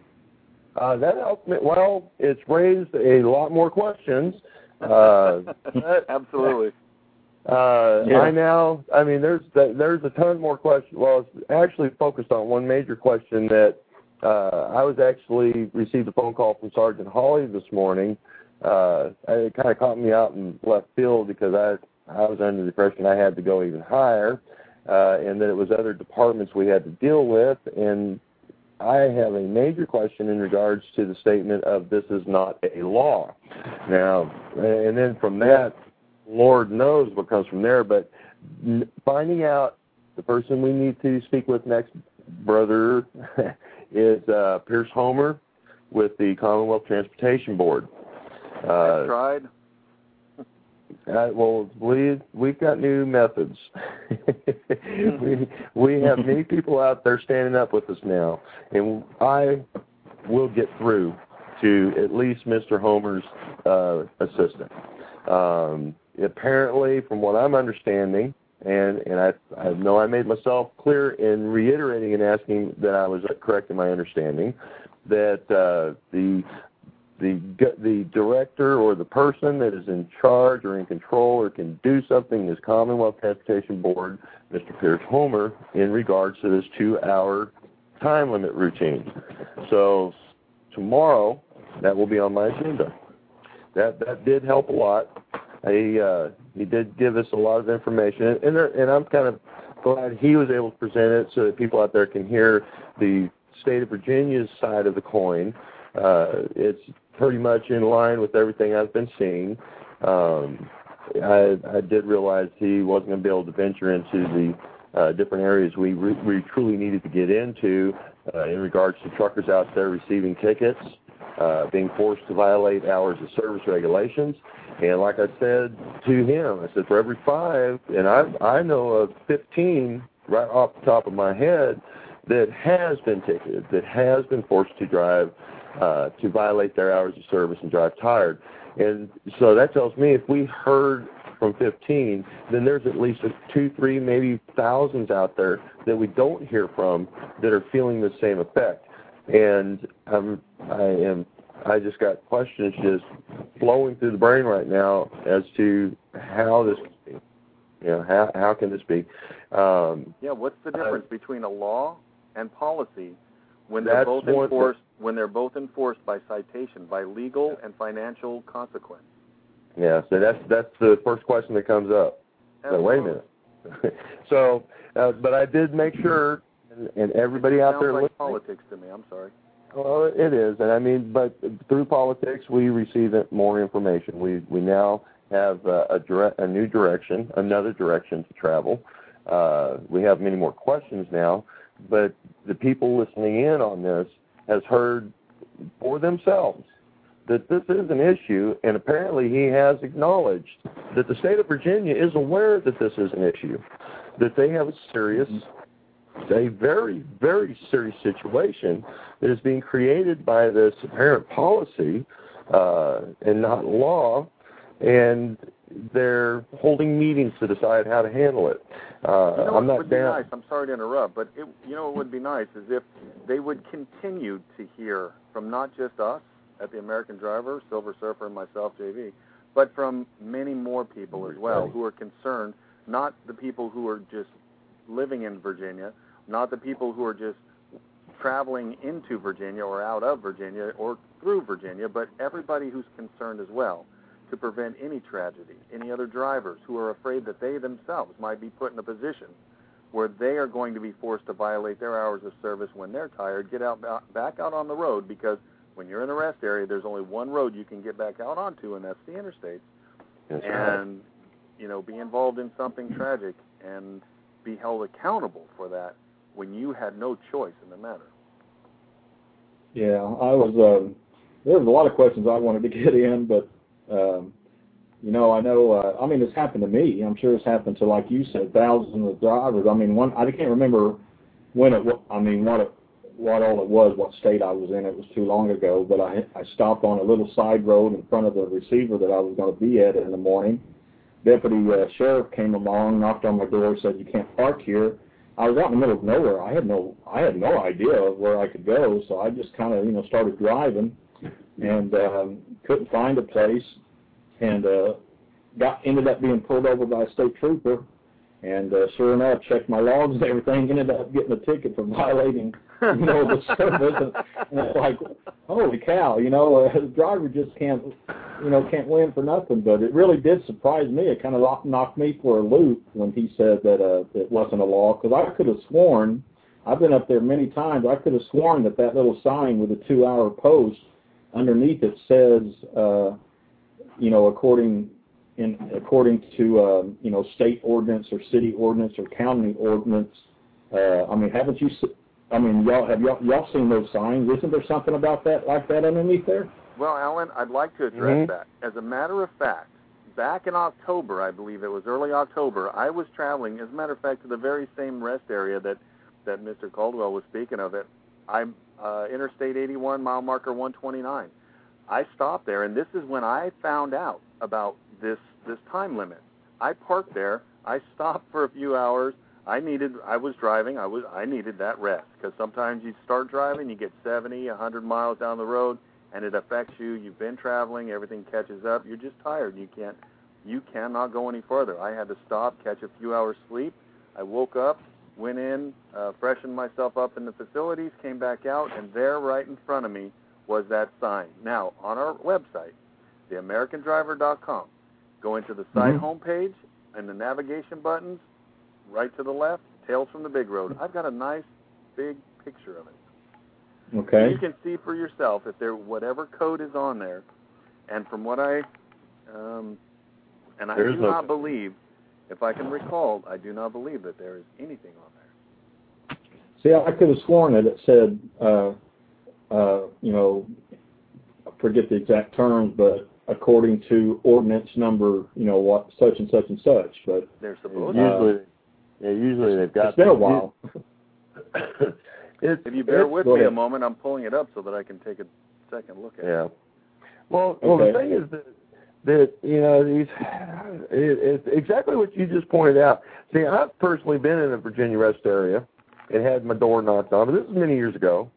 Uh, that helped me. Well, it's raised a lot more questions. Uh, Absolutely. Uh, Yeah. I now, I mean, there's there's a ton more questions. Well, it's actually focused on one major question that uh, I was actually received a phone call from Sergeant Hawley this morning. Uh, it kind of caught me out in left field because I I was under the impression I had to go even higher, uh, and that it was other departments we had to deal with, and I have a major question in regards to the statement of this is not a law. Now, and then from that, Lord knows what comes from there, but finding out the person we need to speak with next, brother, is uh, Pierce Homer with the Commonwealth Transportation Board. Uh, I've tried. uh, well, we we've got new methods. we we have many people out there standing up with us now, and I will get through to at least Mr. Homer's uh, assistant. Um, apparently, from what I'm understanding, and and I I know I made myself clear in reiterating and asking that I was correct in my understanding that uh, the the the director or the person that is in charge or in control or can do something is Commonwealth Transportation Board, Mr. Pierce Homer, in regards to this two-hour time limit routine. So tomorrow, that will be on my agenda. That that did help a lot. He uh, he did give us a lot of information, and there, and I'm kind of glad he was able to present it so that people out there can hear the state of Virginia's side of the coin. Uh, it's pretty much in line with everything I've been seeing. Um, I, I did realize he wasn't going to be able to venture into the uh, different areas we re- we truly needed to get into uh, in regards to truckers out there receiving tickets, uh, being forced to violate hours of service regulations. And like I said to him, I said for every five, and I I know of 15 right off the top of my head that has been ticketed, that has been forced to drive uh, to violate their hours of service and drive tired. And so that tells me if we heard from 15, then there's at least a two, three, maybe thousands out there that we don't hear from that are feeling the same effect. And I'm, I am, I just got questions just flowing through the brain right now as to how this, you know, how how can this be? Um, Yeah, what's the Uh, difference between a law and policy when they're That's both enforced when they're both enforced by citation, by legal and financial consequence? yeah, so that's that's the first question that comes up. So wait a minute. so, uh, but I did make sure, and, and everybody out Sounds there like listening. politics to me. I'm sorry. Well, it is, and I mean, but through politics, we receive it- more information. We we now have uh, a dire- a new direction, another direction to travel. Uh, we have many more questions now, but the people listening in on this has heard for themselves that this is an issue, and apparently he has acknowledged that the state of Virginia is aware that this is an issue, that they have a serious, a very, very serious situation that is being created by this apparent policy uh, and not law, and they're holding meetings to decide how to handle it. Uh, You know I'm not would be down. nice? I'm sorry to interrupt, but it, you know what would be nice is if they would continue to hear from not just us at the American Driver, Silver Surfer, and myself, JB, but from many more people as well who are concerned. Not the people who are just living in Virginia, not the people who are just traveling into Virginia or out of Virginia or through Virginia, but everybody who's concerned as well to prevent any tragedy. Any other drivers who are afraid that they themselves might be put in a position where they are going to be forced to violate their hours of service when they're tired, get out back out on the road because when you're in a rest area, there's only one road you can get back out onto, and that's the interstate. That's right. and you know, be involved in something tragic and be held accountable for that when you had no choice in the matter. Yeah, I was. Um, there was a lot of questions I wanted to get in, but um, you know, I know. Uh, I mean, it's happened to me. I'm sure it's happened to, like you said, thousands of drivers. I mean, one. I can't remember when it. I mean, what it, what all it was, what state I was in. It was too long ago, but I I stopped on a little side road in front of the receiver that I was going to be at in the morning. Deputy uh, sheriff came along, knocked on my door, said you can't park here. I was out in the middle of nowhere. I had no I had no idea of where I could go, so I just kind of you know started driving, and um, couldn't find a place, and uh, got ended up being pulled over by a state trooper and uh, sure enough, checked my logs and everything. Ended up getting a ticket for violating, you know, the service. And, and it's like, holy cow, you know, uh, the driver just can't, you know, can't win for nothing. But it really did surprise me. It kind of knocked me for a loop when he said that uh, it wasn't a law because I could have sworn. I've been up there many times. I could have sworn that that little sign with the two-hour post underneath it says, uh, you know, according in according to um, you know state ordinance or city ordinance or county ordinance. Uh, I mean, haven't you? I mean, y'all have y'all, y'all seen those signs? Isn't there something about that like that underneath there? Well, Allen, I'd like to address Mhm. that. As a matter of fact, back in October, I believe it was early October, I was traveling, as a matter of fact, to the very same rest area that that Mr. Caldwell was speaking of. It, I'm uh, Interstate 81, mile marker 129. I stopped there, and this is when I found out about this this time limit. I parked there. I stopped for a few hours. I needed. I was driving. I was. I needed that rest because sometimes you start driving, you get 70, 100 miles down the road, and it affects you. You've been traveling. Everything catches up. You're just tired. You can't. You cannot go any further. I had to stop, catch a few hours sleep. I woke up, went in, uh, freshened myself up in the facilities, came back out, and there, right in front of me, was that sign. Now, on our website, theamericandriver.com, go into the site Mhm. homepage and the navigation buttons, right to the left, Tales from the Big Road. I've got a nice big picture of it. Okay. You can see for yourself if there whatever code is on there, and from what I, um, and I There is do not code. believe, if I can recall, I do not believe that there is anything on there. See, I could have sworn that it said, uh, uh, you know, I forget the exact terms, but according to ordinance number, you know, what such and such and such. But They're supposed Uh, usually, yeah, usually they've got. it's been a while. it's, If you bear with go me a moment, I'm pulling it up so that I can take a second look at it. Yeah. Well, well, Okay. the thing is that that you know these it, it's exactly what you just pointed out. See, I've personally been in the Virginia rest area and had my door knocked on, but this was many years ago,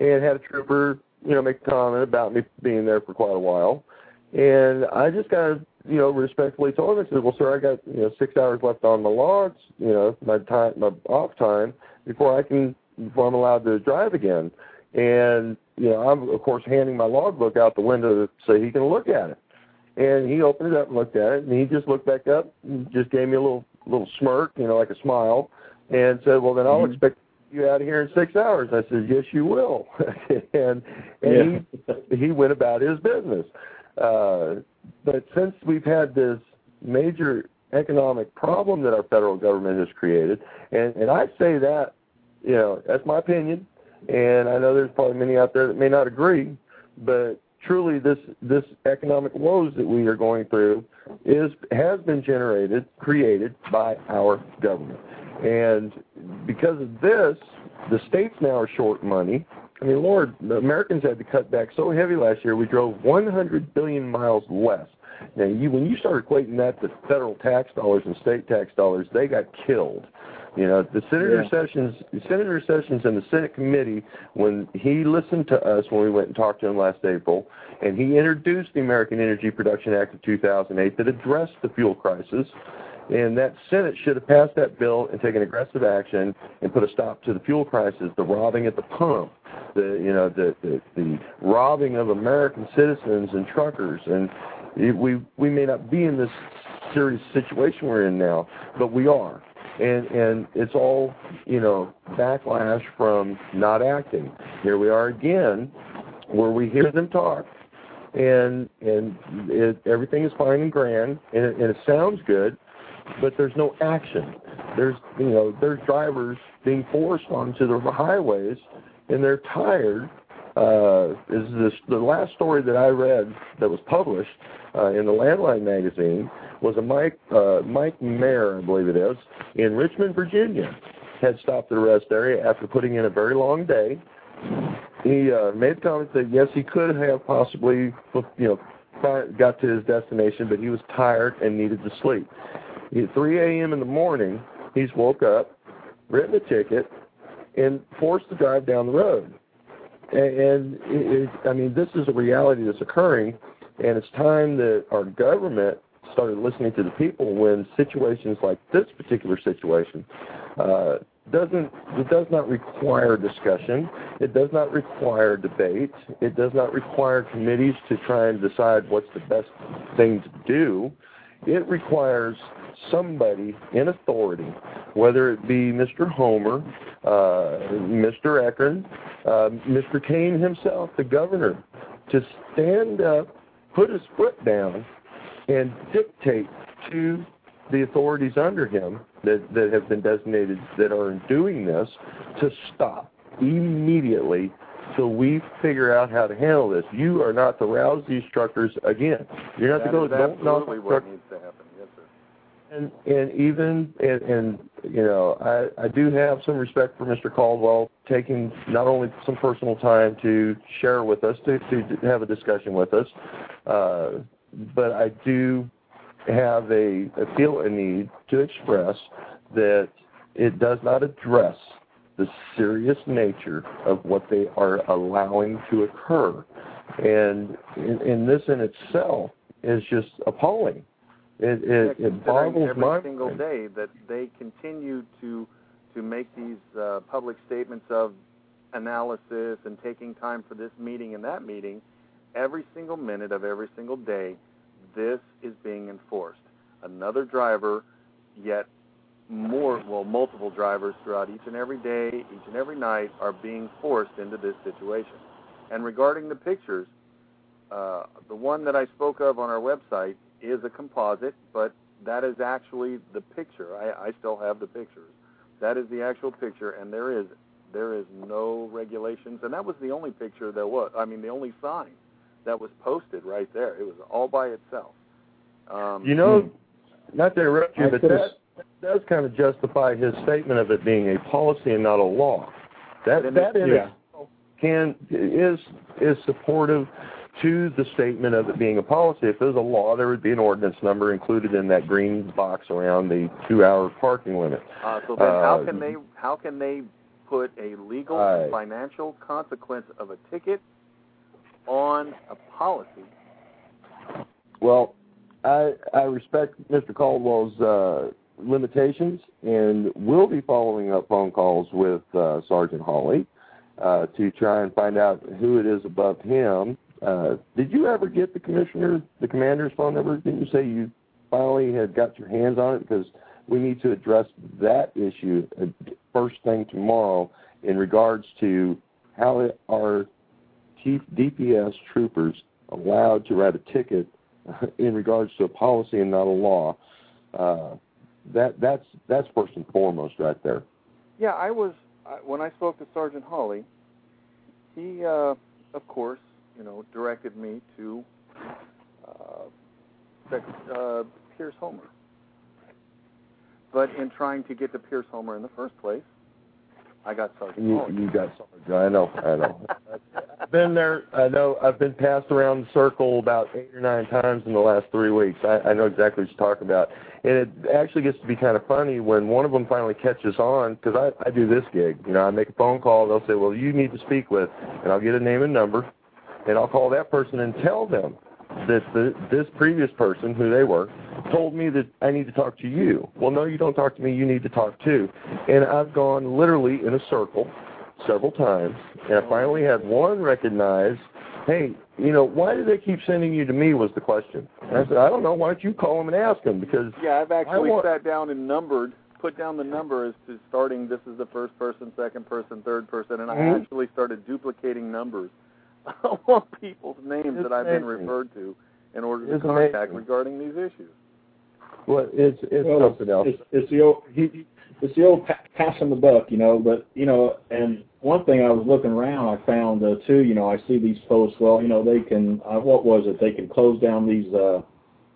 and had a trooper you know make a comment about me being there for quite a while, and I just kind of you know respectfully told him I said, well, sir, I got you know six hours left on my logs, you know my time my off time before I can before I'm allowed to drive again. And you know, I'm of course handing my logbook out the window to so he can look at it. And he opened it up and looked at it, and he just looked back up and just gave me a little little smirk, you know, like a smile, and said, "Well, then I'll Mhm. expect you out of here in six hours." I said, "Yes, you will." and and yeah. he he went about his business. Uh, but since we've had this major economic problem that our federal government has created, and and I say that, you know, that's my opinion, and I know there's probably many out there that may not agree, but truly this this economic woes that we are going through is has been generated created by our government. And because of this the states now are short money. I mean lord the americans had to cut back so heavy last year we drove 100 billion miles less. Now you when you start equating that to federal tax dollars and state tax dollars they got killed you know, the Senator Yeah. Sessions, Senator Sessions in the Senate committee, when he listened to us when we went and talked to him last April, and he introduced the American Energy Production Act of 2008 that addressed the fuel crisis, and that Senate should have passed that bill and taken aggressive action and put a stop to the fuel crisis, the robbing at the pump, the you know the the, the robbing of American citizens and truckers, and it, we we may not be in this serious situation we're in now, but we are and and it's all you know backlash from not acting. Here we are again, where we hear them talk, and and it, everything is fine and grand, and it, and it sounds good, but there's no action. There's you know there's drivers being forced onto the highways, and they're tired. Uh, is this the last story that I read that was published uh, in the Landline magazine was a Mike uh, Mike Mayer, I believe it is, in Richmond, Virginia, had stopped at a rest area after putting in a very long day, he uh, made the comment that yes, he could have possibly, you know, got to his destination, but he was tired and needed to sleep. At 3 a.m. in the morning, he's woke up, written a ticket, and forced to drive down the road. And, it, it, I mean, this is a reality that's occurring, and it's time that our government started listening to the people when situations like this particular situation uh, doesn't it does not require discussion. It does not require debate. It does not require committees to try and decide what's the best thing to do. It requires somebody in authority, whether it be Mr. Homer, uh, Mr. Ekern, uh, Mr. Kaine himself, the governor, to stand up, put his foot down, and dictate to the authorities under him that, that have been designated that are doing this to stop immediately till we figure out how to handle this. You are not to rouse these truckers again. You're not that to go. Don't knock what needs to happen. Yes, sir. And and even and, and you know I I do have some respect for Mr. Caldwell taking not only some personal time to share with us to to have a discussion with us, uh, but I do have a, a feel a need to express that it does not address the serious nature of what they are allowing to occur. And in, in this in itself is just appalling. It, it, yeah, it boggles every my single mind. day that they continue to to make these uh, public statements of analysis and taking time for this meeting and that meeting every single minute of every single day this is being enforced. Another driver, yet more, well, multiple drivers throughout each and every day, each and every night, are being forced into this situation. And regarding the pictures, uh, the one that I spoke of on our website is a composite, but that is actually the picture. I, I still have the pictures. That is the actual picture, and there is there is no regulations, and that was the only picture there was. I mean, the only sign that was posted right there. It was all by itself. Um, You know, not to interrupt you, I but could've- that, that does kind of justify his statement of it being a policy and not a law. That Then that in yeah. itself can is is supportive to the statement of it being a policy. If there's a law, there would be an ordinance number included in that green box around the two-hour parking limit. Uh, so then, how Uh, can they how can they put a legal Right. and financial consequence of a ticket on a policy? Well, I I respect Mr. Caldwell's uh, limitations and we'll be following up phone calls with uh, Sergeant Hawley uh, to try and find out who it is above him. Uh, did you ever get the commissioner, the commander's phone number? Didn't you say you finally had got your hands on it? Because we need to address that issue uh, first thing tomorrow in regards to how our DPS troopers allowed to write a ticket in regards to a policy and not a law. Uh, that that's that's first and foremost right there. Yeah, I was when I spoke to Sergeant Hawley. He, uh, of course, you know, directed me to uh, uh, Pierce Homer. But in trying to get to Pierce Homer in the first place, I got Sergeant You, Hawley. you got something. I know. I know. I've been there. I know. I've been passed around the circle about eight or nine times in the last three weeks. I, I know exactly what you're talking about, and it actually gets to be kind of funny when one of them finally catches on because I, I do this gig. You know, I make a phone call. They'll say, "Well, you need to speak with," and I'll get a name and number, and I'll call that person and tell them that the, this previous person, who they were, told me that I need to talk to you. Well, no, you don't talk to me. You need to talk to. And I've gone literally in a circle several times, and I finally had one recognize, hey, you know, why do they keep sending you to me? Was the question. And I said, I don't know. Why don't you call them and ask them? Because Yeah, I've actually want- sat down and numbered, put down the number as to starting. This is the first person, second person, third person, and I Mhm. actually started duplicating numbers on people's names It's that I've been referred to in order to It's contact amazing. regarding these issues. well, it's it's well, something else. It's, it's the old he, it's the old pa- passing the buck, you know. But you know, and one thing I was looking around, I found uh, too. You know, I see these posts. Well, you know, they can. Uh, what was it? They can close down these uh,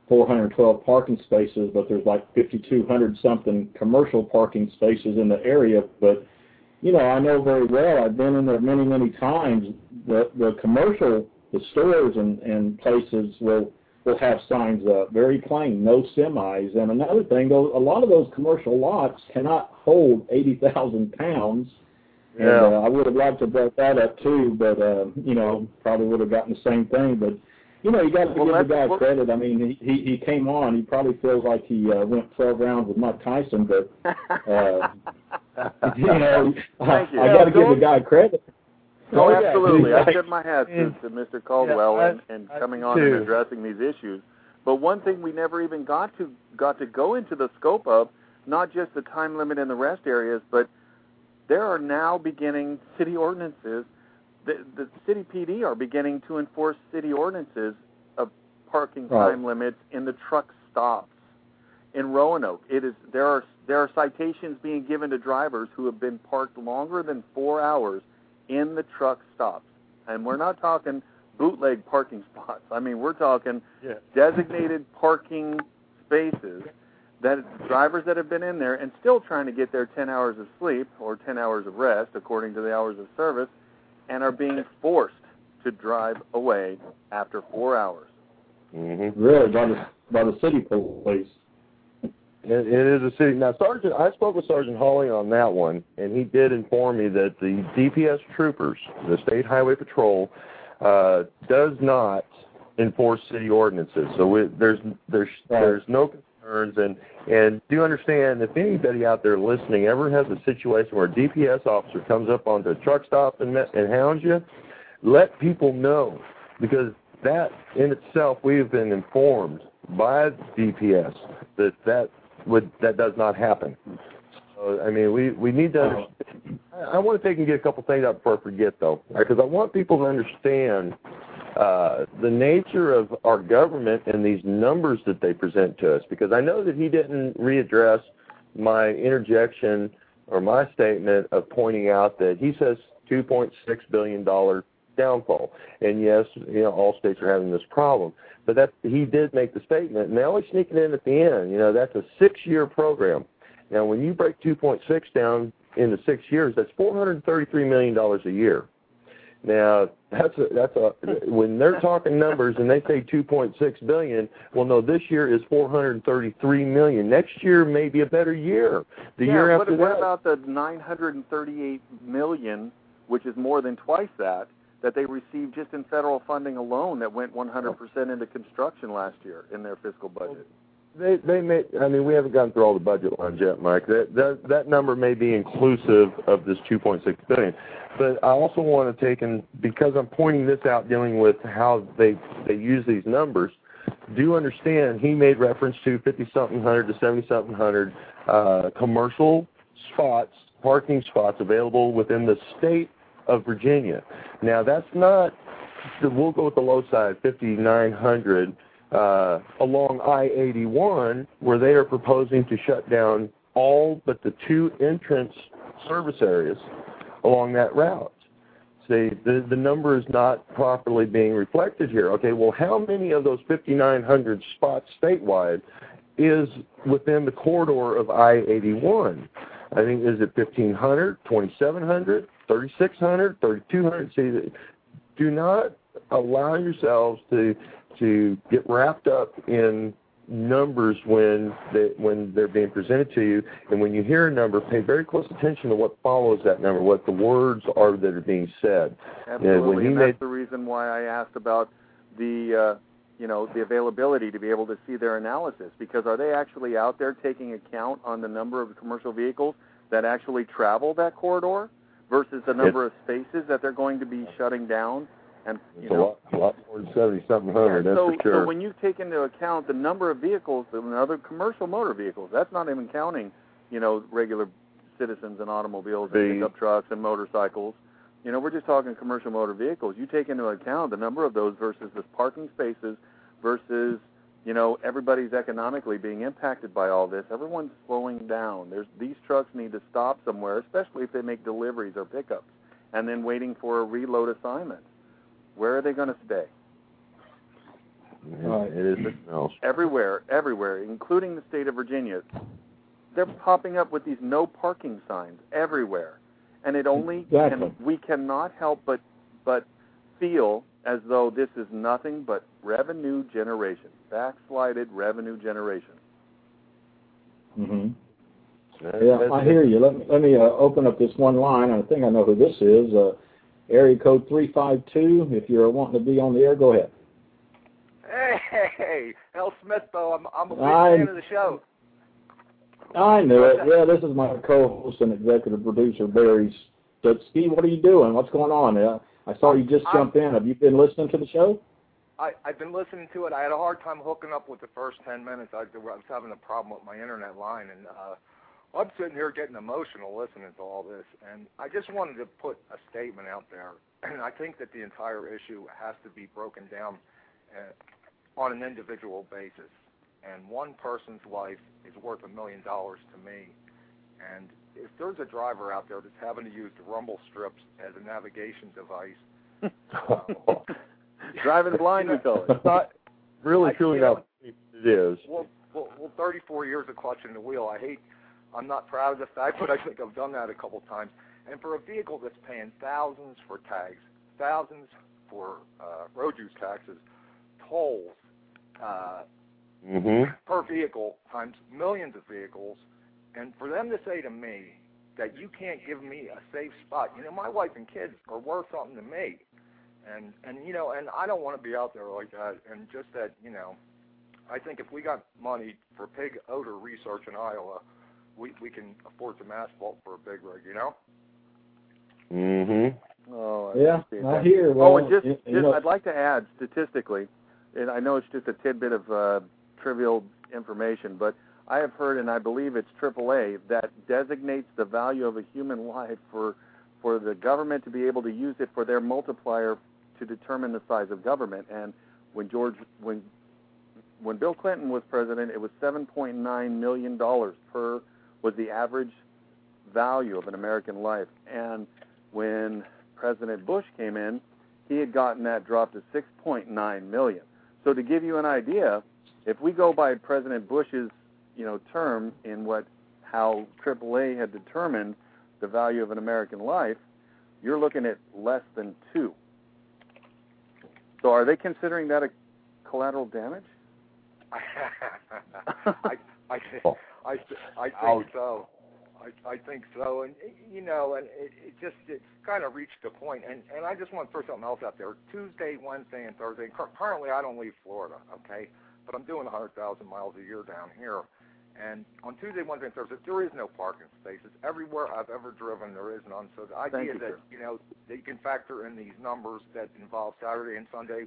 412 parking spaces, but there's like 5,200 something commercial parking spaces in the area. But you know, I know very well. I've been in there many, many times. The the commercial, the stores and and places will will have signs up very plain, no semis. And another thing, though, a lot of those commercial lots cannot hold eighty thousand pounds. And Yeah. uh, I would have liked to brought that up too, but uh, you know, probably would have gotten the same thing. But you know, you got to Well, give the guy what- credit. I mean, he he, he came on. He probably feels like he uh, went 12 rounds with Mike Tyson, but uh, you know, Thank uh, you. I got to give the guy credit. Oh, Oh, yeah. absolutely. I Right. tip my hat to, to Mr. Caldwell Yeah, I- and, and I coming do on and addressing these issues. But one thing we never even got to got to go into the scope of, not just the time limit in the rest areas, but there are now beginning city ordinances. The, the city PD are beginning to enforce city ordinances of parking Right. time limits in the truck stops. In Roanoke, it is there are there are citations being given to drivers who have been parked longer than four hours in the truck stops. And we're not talking bootleg parking spots. I mean, we're talking Yeah. designated parking spaces that drivers that have been in there and still trying to get their 10 hours of sleep or 10 hours of rest according to the hours of service and are being forced to drive away after 4 hours. hmm Really, by the by the city police. It, it is a city. Now, Sergeant, I spoke with Sergeant Hawley on that one, and he did inform me that the DPS troopers, the State Highway Patrol, uh, does not enforce city ordinances. So we, there's there's there's no concerns, and and do understand if anybody out there listening ever has a situation where a DPS officer comes up onto a truck stop and and hounds you, let people know because that in itself we have been informed by DPS that that would that does not happen. So, I mean, we we need to. Understand. I, I want to take and get a couple things out before I forget, though, because I want people to understand uh, the nature of our government and these numbers that they present to us. Because I know that he didn't readdress my interjection or my statement of pointing out that he says 2.6 billion dollar downfall, and yes, you know all states are having this problem. But that he did make the statement, and they always sneak it in at the end. You know, that's a six-year program. Now, when you break 2.6 down into six years, that's 433 million dollars a year. Now, that's a, that's a when they're talking numbers and they say 2.6 billion. Well, no, this year is 433 million. Next year may be a better year. The yeah, year what, after what that, about the 938 million, which is more than twice that, that they received just in federal funding alone that went 100% into construction last year in their fiscal budget? They they may. I mean, we haven't gone through all the budget lines yet, Mike. That that that number may be inclusive of this 2.6 billion. But I also want to take and because I'm pointing this out, dealing with how they they use these numbers. Do understand? He made reference to 50 something hundred to 70 something hundred uh, commercial spots, parking spots available within the state of Virginia. Now that's not. We'll go with the low side, 5,900 uh, along I-81, where they are proposing to shut down all but the two entrance service areas along that route. See, the, the number is not properly being reflected here. Okay, well, how many of those 5,900 spots statewide is within the corridor of I-81? I think, is it 1,500, 2,700, 3,600, 3,200? See, do not allow yourselves to to get wrapped up in numbers when they, when they're being presented to you, and when you hear a number, pay very close attention to what follows that number, what the words are that are being said. Absolutely, and made- that's the reason why I asked about the, uh, you know, the availability to be able to see their analysis. Because are they actually out there taking account on the number of commercial vehicles that actually travel that corridor versus the number of spaces that they're going to be shutting down? And you It's a know, lot, a lot more than seventy-seven hundred. yeah, that's so, for sure. so when you take into account the number of vehicles and other commercial motor vehicles, that's not even counting, you know, regular citizens and automobiles and pickup trucks and motorcycles. You know, we're just talking commercial motor vehicles. You take into account the number of those versus the parking spaces versus, you know, everybody's economically being impacted by all this. Everyone's slowing down. There's these trucks need to stop somewhere, especially if they make deliveries or pickups, and then waiting for a reload assignment. Where are they going to stay? It- it is everywhere, everywhere, including the state of Virginia. They're popping up with these no parking signs everywhere. and it only Exactly. can, we cannot help but but feel as though this is nothing but revenue generation, backslided revenue generation. hmm Yeah, I hear you. Let me let me uh, open up this one line. I think I know who this is. Uh, area code three five two. If you're wanting to be on the air, go ahead. Hey, Al Smith, though. I'm I'm a big I'm- fan of the show. I knew it. Yeah, this is my co-host and executive producer Barry. But Steve, what are you doing? What's going on? Yeah, I saw you just jump in. Have you been listening to the show? I I've been listening to it. I had a hard time hooking up with the first ten minutes. I, I was having a problem with my internet line, and uh, I'm sitting here getting emotional listening to all this. And I just wanted to put a statement out there. And I think that the entire issue has to be broken down uh, on an individual basis. And one person's life is worth a million dollars to me. And if there's a driver out there that's having to use the rumble strips as a navigation device, Driving blind, we call it. It's not really you know- it is. Well, well, well, 34 years of clutching the wheel. I hate. I'm not proud of the fact, but I think I've done that a couple times. And for a vehicle that's paying thousands for tags, thousands for uh, road use taxes, tolls uh, Mm-hmm. per vehicle times millions of vehicles, and for them to say to me that you can't give me a safe spot, you know, my wife and kids are worth something to me, and and you know, and I don't want to be out there like that. And just that, you know, I think if we got money for pig odor research in Iowa, we we can afford some asphalt for a big rig, you know. Mm-hmm. Oh, I Yeah, appreciate I that. hear. oh, and just, you, just you know, I'd like to add statistically, and I know it's just a tidbit of uh, trivial information, but I have heard, and I believe it's AAA, that designates the value of a human life for for the government to be able to use it for their multiplier to determine the size of government. And when George, when when Bill Clinton was president, it was 7.9 million dollars per was the average value of an American life. And when President Bush came in, he had gotten that dropped to 6.9 million. So to give you an idea, if we go by President Bush's, you know, term in what how AAA had determined the value of an American life, you're looking at less than two. So are they considering that a collateral damage? I I oh. I I think Ouch. so. I I think so, and you know, and it, it just it's kind of reached a point, and and I just want to throw something else out there. Tuesday, Wednesday, and Thursday. Cur- currently, I don't leave Florida, okay, but I'm doing 100,000 miles a year down here, and on Tuesday, Wednesday, and Thursday, there is no parking spaces everywhere I've ever driven. There is none. So the idea you, that sir. you know that you can factor in these numbers that involve Saturday and Sunday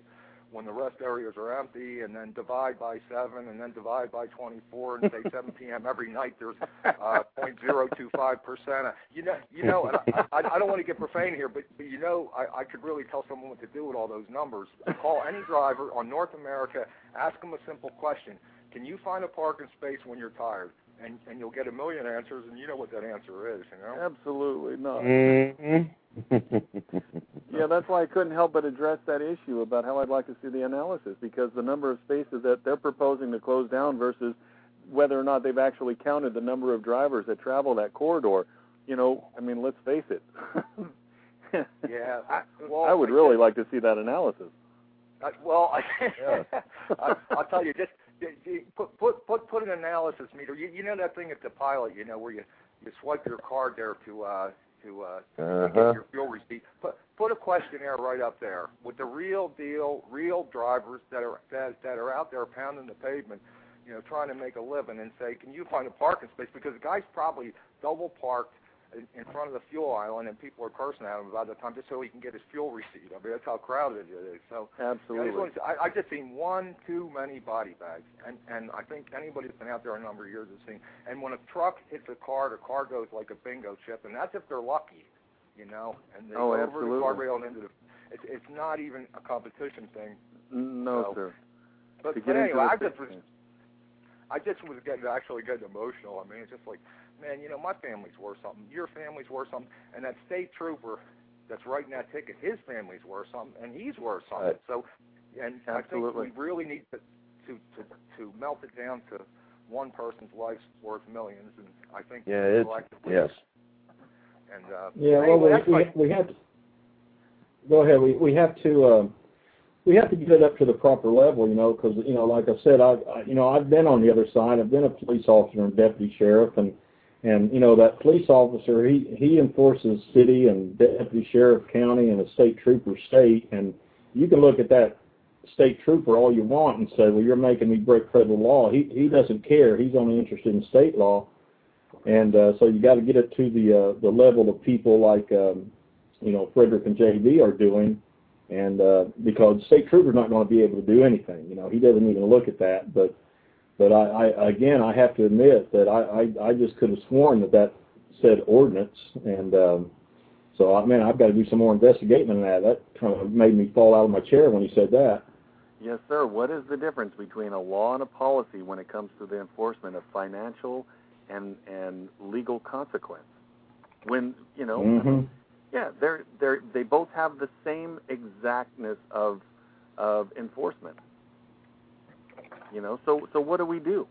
when the rest areas are empty, and then divide by seven, and then divide by 24, and say 7 p.m. every night. There's uh, 0.025 percent. You know, you know. And I, I, I don't want to get profane here, but, but you know, I, I could really tell someone what to do with all those numbers. Call any driver on North America, ask them a simple question: Can you find a parking space when you're tired? And and you'll get a million answers, and you know what that answer is. You know. Absolutely not. Mm-hmm. Yeah, that's why I couldn't help but address that issue about how I'd like to see the analysis because the number of spaces that they're proposing to close down versus whether or not they've actually counted the number of drivers that travel that corridor. You know, I mean, let's face it. Yeah. I, well, I would I really just- like to see that analysis. I, well, I, Yeah. I, I'll tell you, just y- y- put put put put an analysis meter. You, you know that thing at the pilot, you know, where you you swipe your card there to uh to uh Uh-huh. get your fuel receipt. Put put a questionnaire right up there with the real deal, real drivers that are that that are out there pounding the pavement, you know, trying to make a living, and say, can you find a parking space? Because the guy's probably double parked in, front of the fuel island, and people are cursing at him by the time just so he can get his fuel receipt. I mean, that's how crowded it is. So. You know, I, just Absolutely. to, I, I just seen one too many body bags, and and I think anybody that's been out there a number of years has seen. And when a truck hits a car, the car goes like a bingo chip, and that's if they're lucky, you know. And they Oh, go over absolutely. the guardrail and into the. It's it's not even a competition thing. No, So, sir. But, but anyway, I just was I just was getting actually getting emotional. I mean, it's just like, man, you know, my family's worth something. Your family's worth something, and that state trooper that's writing that ticket, his family's worth something, and he's worth something. Right. So, and Absolutely. I think we really need to to to to melt it down to one person's life's worth millions, and I think Yeah, it's collectively, yes. and uh, Yeah, well, anyway, we, we, we have to, go ahead, we, we have to, um, we have to get it up to the proper level, you know, because, you know, like I said, I, I, you know, I've been on the other side, I've been a police officer and deputy sheriff, and, and, you know, that police officer, he, he enforces city and deputy sheriff county and a state trooper state, and you can look at that state trooper all you want and say, well, you're making me break federal law. He, he doesn't care, he's only interested in state law. And uh, so you got to get it to the uh, the level of people like um, you know Frederick and JB are doing, and uh, because state trooper's not going to be able to do anything. You know he doesn't even look at that. But but I, I again I have to admit that I, I I just could have sworn that that said ordinance, and um, so I man I've got to do some more investigating on that. That kind of made me fall out of my chair when he said that. Yes, sir. What is the difference between a law and a policy when it comes to the enforcement of financial and and legal consequence? When you know, Mm-hmm. yeah, they're they're they both have the same exactness of of enforcement. You know, so so what do we do?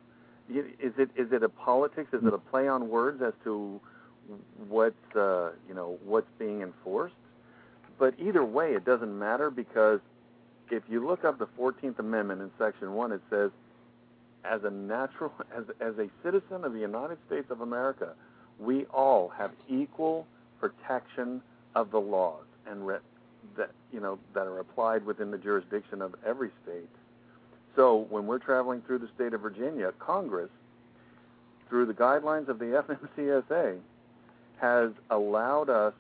Is it is it a politics? Is it a play on words as to what's uh, you know what's being enforced? But either way, it doesn't matter because if you look up the Fourteenth Amendment in Section One, it says, "As a natural, as as a citizen of the United States of America, we all have equal protection of the laws and re- that you know that are applied within the jurisdiction of every state." So when we're traveling through the state of Virginia, Congress, through the guidelines of the FMCSA, has allowed us.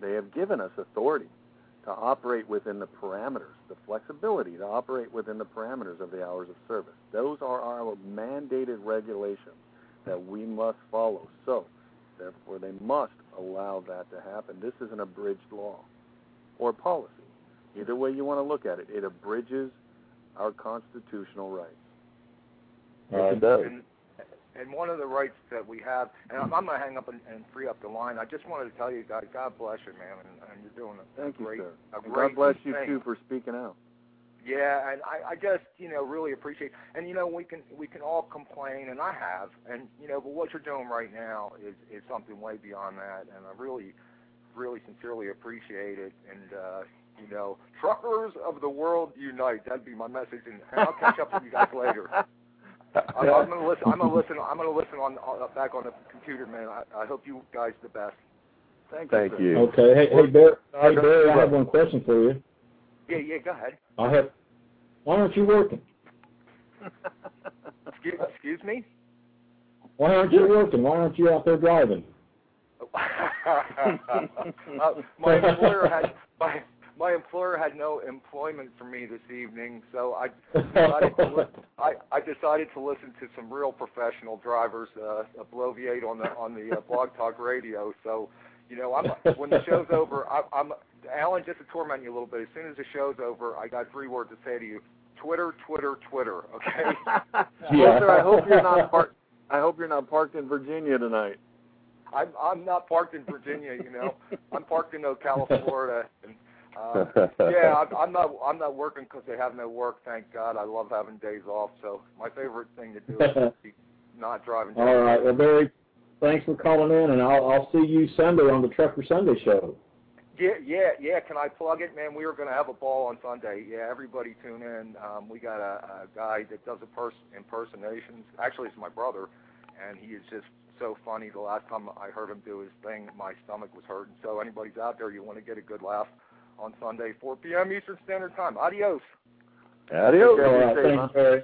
They have given us authority to operate within the parameters, the flexibility to operate within the parameters of the hours of service. Those are our mandated regulations that we must follow. So, therefore, they must allow that to happen. This is an abridged law or policy. Either way you want to look at it, it abridges our constitutional rights. Uh, it does. and, and one of the rights that we have, and I'm, I'm going to hang up and, and free up the line. I just wanted to tell you guys, God bless you, man, and, and you're doing a, Thank a great, you, sir. a And great God bless you thing. too for speaking out. Yeah, and I, I just you know really appreciate, and you know we can we can all complain, and I have, and you know, but what you're doing right now is is something way beyond that, and I really, really sincerely appreciate it, and uh, you know, truckers of the world unite. That'd be my message, and, and I'll catch up with you guys later. I'm, I'm gonna listen. I'm gonna listen. I'm gonna listen on, on back on the computer, man. I, I hope you guys the best. Thank, Thank sir. you. Okay. Hey, hey, Barry, hey, Barry, I have one question for you. Yeah, yeah. Go ahead. I have. Why aren't you working? Excuse, excuse me. Why aren't you working? Why aren't you out there driving? uh, my employer had my my employer had no employment for me this evening, so I decided to li- I, I decided to listen to some real professional drivers uh, bloviate on the on the uh, Blog Talk Radio. So, you know, I'm when the show's over, I, I'm Allen. Just to torment you a little bit. As soon as the show's over, I got three words to say to you: Twitter, Twitter, Twitter. Okay. Well, sir, I hope you're not parked. I hope you're not parked in Virginia tonight. I'm I'm not parked in Virginia, you know. I'm parked in Ocala, Florida, and uh, yeah, I'm, I'm not I'm not working because they have no work. Thank God. I love having days off. So my favorite thing to do is be not driving. All right. Well, Barry, thanks for calling in, and I'll I'll see you Sunday on the Trucker Sunday Show. Yeah, yeah, yeah. Can I plug it, man? We are going to have a ball on Sunday. Yeah, everybody tune in. Um, we got a, a guy that does a pers- impersonations. Actually, it's my brother, and he is just so funny. The last time I heard him do his thing, my stomach was hurting. So anybody's out there, you want to get a good laugh on Sunday, 4 p.m. Eastern Standard Time. Adios. Adios. All right. Safe, Thanks, huh? Barry.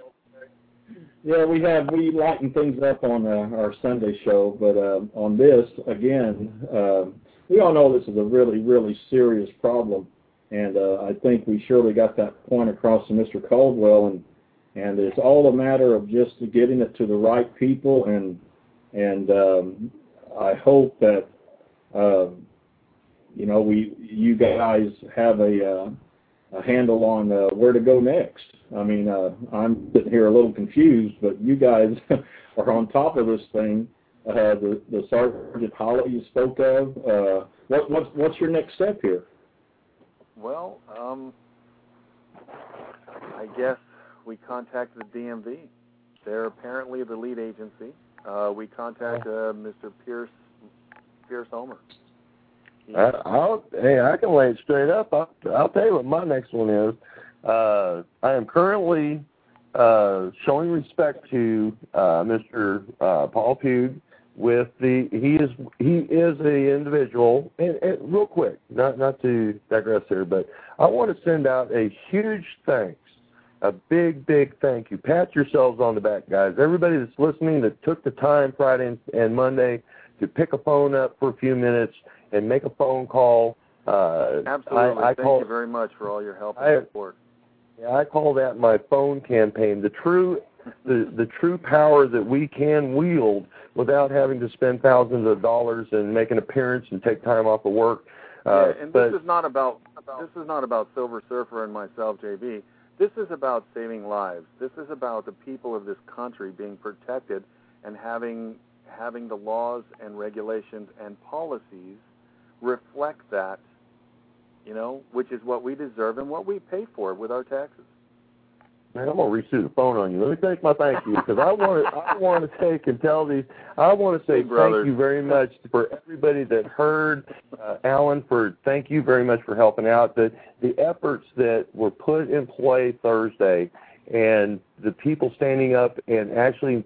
Yeah, we have we lighten things up on uh, our Sunday show, but uh, on this again, uh, we all know this is a really really serious problem, and uh, I think we surely got that point across to Mr. Caldwell, and and it's all a matter of just getting it to the right people, and and um, I hope that um, you know we you guys have a uh, a handle on uh, where to go next. I mean, uh, I'm sitting here a little confused, but you guys are on top of this thing. Uh, the the Sergeant Hawley you spoke of. Uh, what what's what's your next step here? Well, um, I guess we contact the DMV. They're apparently the lead agency. Uh, we contact uh, Mr. Pierce Pierce Homer, I'll hey, I can lay it straight up. I'll, I'll tell you what my next one is. Uh, I am currently uh, showing respect to uh, Mr. Uh, Paul Pugh with the he is he is a individual and, and real quick not not to digress here but I want to send out a huge thanks a big big thank you pat yourselves on the back guys everybody that's listening that took the time Friday and, and Monday to pick a phone up for a few minutes and make a phone call uh Absolutely. I, I Thank call, you very much for all your help I- and support. yeah, I call that my phone campaign. The true the the true power that we can wield without having to spend thousands of dollars and make an appearance and take time off of work. Uh, yeah, and but this is not about this is not about Silver Surfer and myself, JB. This is about saving lives. This is about the people of this country being protected and having having the laws and regulations and policies reflect that, you know, which is what we deserve and what we pay for with our taxes. man, I'm gonna reshoot the phone on you. Let me take my thank you because I want to I want to take and tell these. I want to say brother. thank you very much for everybody that heard uh, Allen for thank you very much for helping out. The the efforts that were put in play Thursday and the people standing up and actually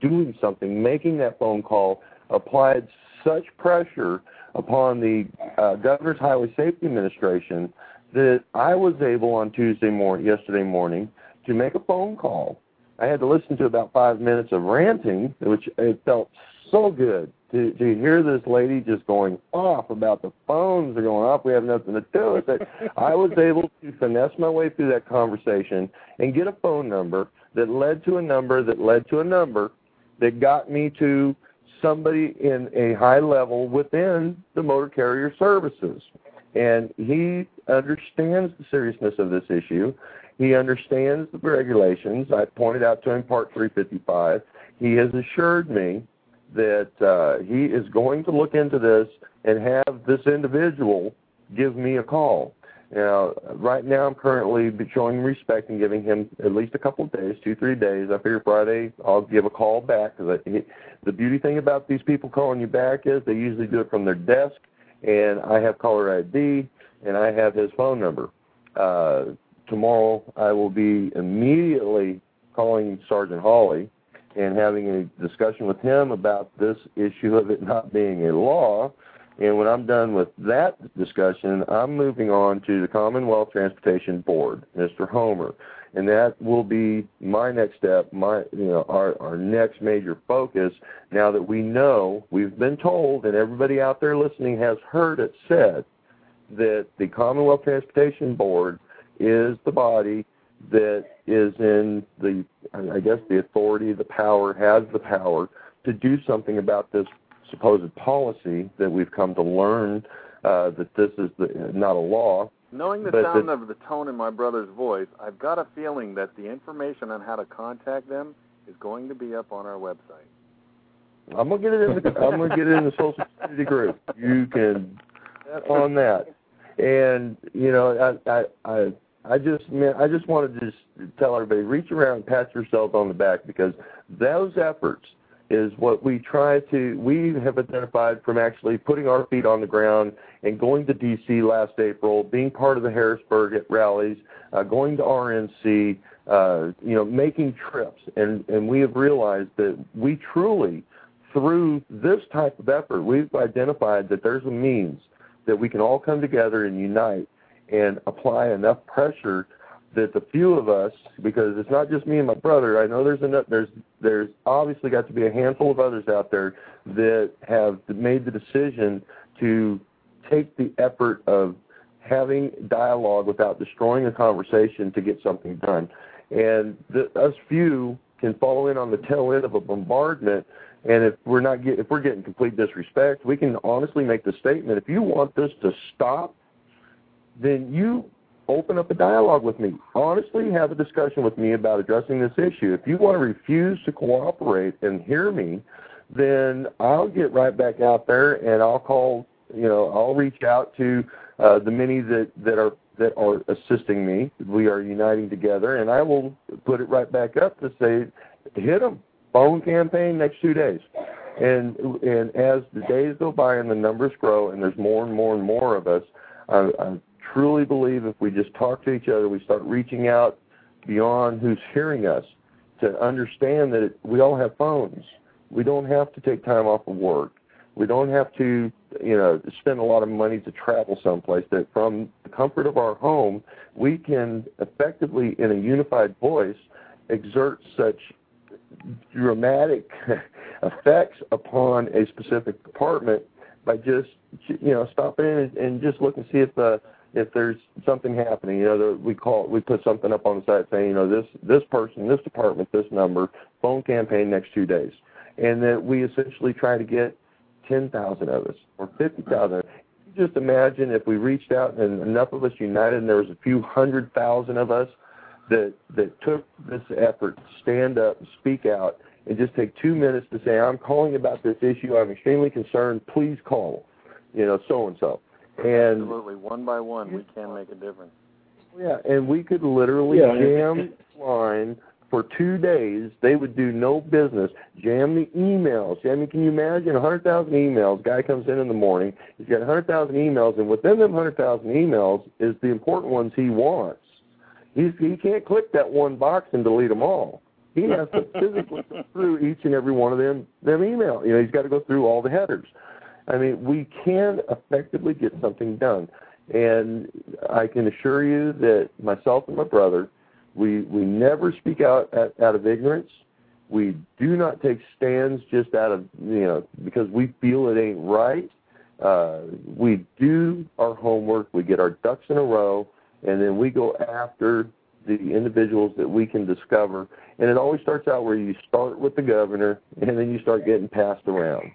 doing something, making that phone call, applied such pressure upon the uh, Governor's Highway Safety Administration that I was able on Tuesday morning, yesterday morning, to make a phone call. I had to listen to about five minutes of ranting, which it felt so good to to hear this lady just going off about the phones are going off. We have nothing to do with it. I was able to finesse my way through that conversation and get a phone number that led to a number that led to a number that got me to somebody in a high level within the motor carrier services. And he understands the seriousness of this issue. He understands the regulations. I pointed out to him Part 355. He has assured me that uh, he is going to look into this and have this individual give me a call. Now, right now, I'm currently showing respect and giving him at least a couple of days, two, three days. I figure Friday I'll give a call back because the beauty thing about these people calling you back is they usually do it from their desk, and I have caller ID and I have his phone number. Uh, tomorrow, I will be immediately calling Sergeant Hawley and having a discussion with him about this issue of it not being a law. And when I'm done with that discussion, I'm moving on to the Commonwealth Transportation Board, Mr. Homer. And that will be my next step, my you know, our, our next major focus now that we know, we've been told, and everybody out there listening has heard it said, that the Commonwealth Transportation Board is the body that is in the, I guess, the authority, the power, has the power to do something about this supposed policy that we've come to learn uh, that this is the, not a law. Knowing the sound of the tone in my brother's voice, I've got a feeling that the information on how to contact them is going to be up on our website. I'm gonna get it in the I'm gonna get it in the social security group. You can bet on that. And you know, I I I I just man, I just wanted to just tell everybody, reach around, pat yourself on the back because those efforts is what we try to we have identified from actually putting our feet on the ground and going to DC last April, being part of the Harrisburg at rallies, uh, going to RNC, uh, you know, making trips, and and we have realized that we truly through this type of effort, we've identified that there's a means that we can all come together and unite and apply enough pressure that the few of us, because it's not just me and my brother. I know there's enough. There's there's obviously got to be a handful of others out there that have made the decision to take the effort of having dialogue without destroying a conversation to get something done. And the, us few can follow in on the tail end of a bombardment and if we're not get, if we're getting complete disrespect, we can honestly make the statement: if you want this to stop, then you open up a dialogue with me. Honestly, have a discussion with me about addressing this issue. If you want to refuse to cooperate and hear me, then I'll get right back out there and I'll call. You know, I'll reach out to uh, the many that that are that are assisting me. We are uniting together, and I will put it right back up to say, hit them phone campaign next two days. And and as the days go by and the numbers grow and there's more and more and more of us, I, I truly believe if we just talk to each other, we start reaching out beyond who's hearing us to understand that it, we all have phones. We don't have to take time off of work. We don't have to, you know, spend a lot of money to travel someplace. That from the comfort of our home, we can effectively, in a unified voice, exert such dramatic effects upon a specific department by just you know stopping in and, and just looking to see if the if there's something happening. You know, the, we call we put something up on the site saying you know this this person, this department, this number, phone campaign next two days, and that we essentially try to get ten thousand of us or fifty thousand. Just imagine if we reached out and enough of us united, and there was a few hundred thousand of us that that took this effort to stand up, speak out, and just take two minutes to say, "I'm calling about this issue. I'm extremely concerned. Please call." You know, so and so. And absolutely, one by one, we can make a difference. Yeah, and we could literally Yeah. jam the line for two days. They would do no business. Jam the emails. I mean, can you imagine 100,000 emails? Guy comes in in the morning. He's got 100,000 emails, and within them 100,000 emails is the important ones he wants. He's, he can't click that one box and delete them all. He has to physically go through each and every one of them them email. You know, he's got to go through all the headers. I mean, we can effectively get something done. And I can assure you that myself and my brother, we we never speak out at, out of ignorance. We do not take stands just out of you know because we feel it ain't right. Uh, we do our homework. We get our ducks in a row, and then we go after the individuals that we can discover. And it always starts out where you start with the governor, and then you start getting passed around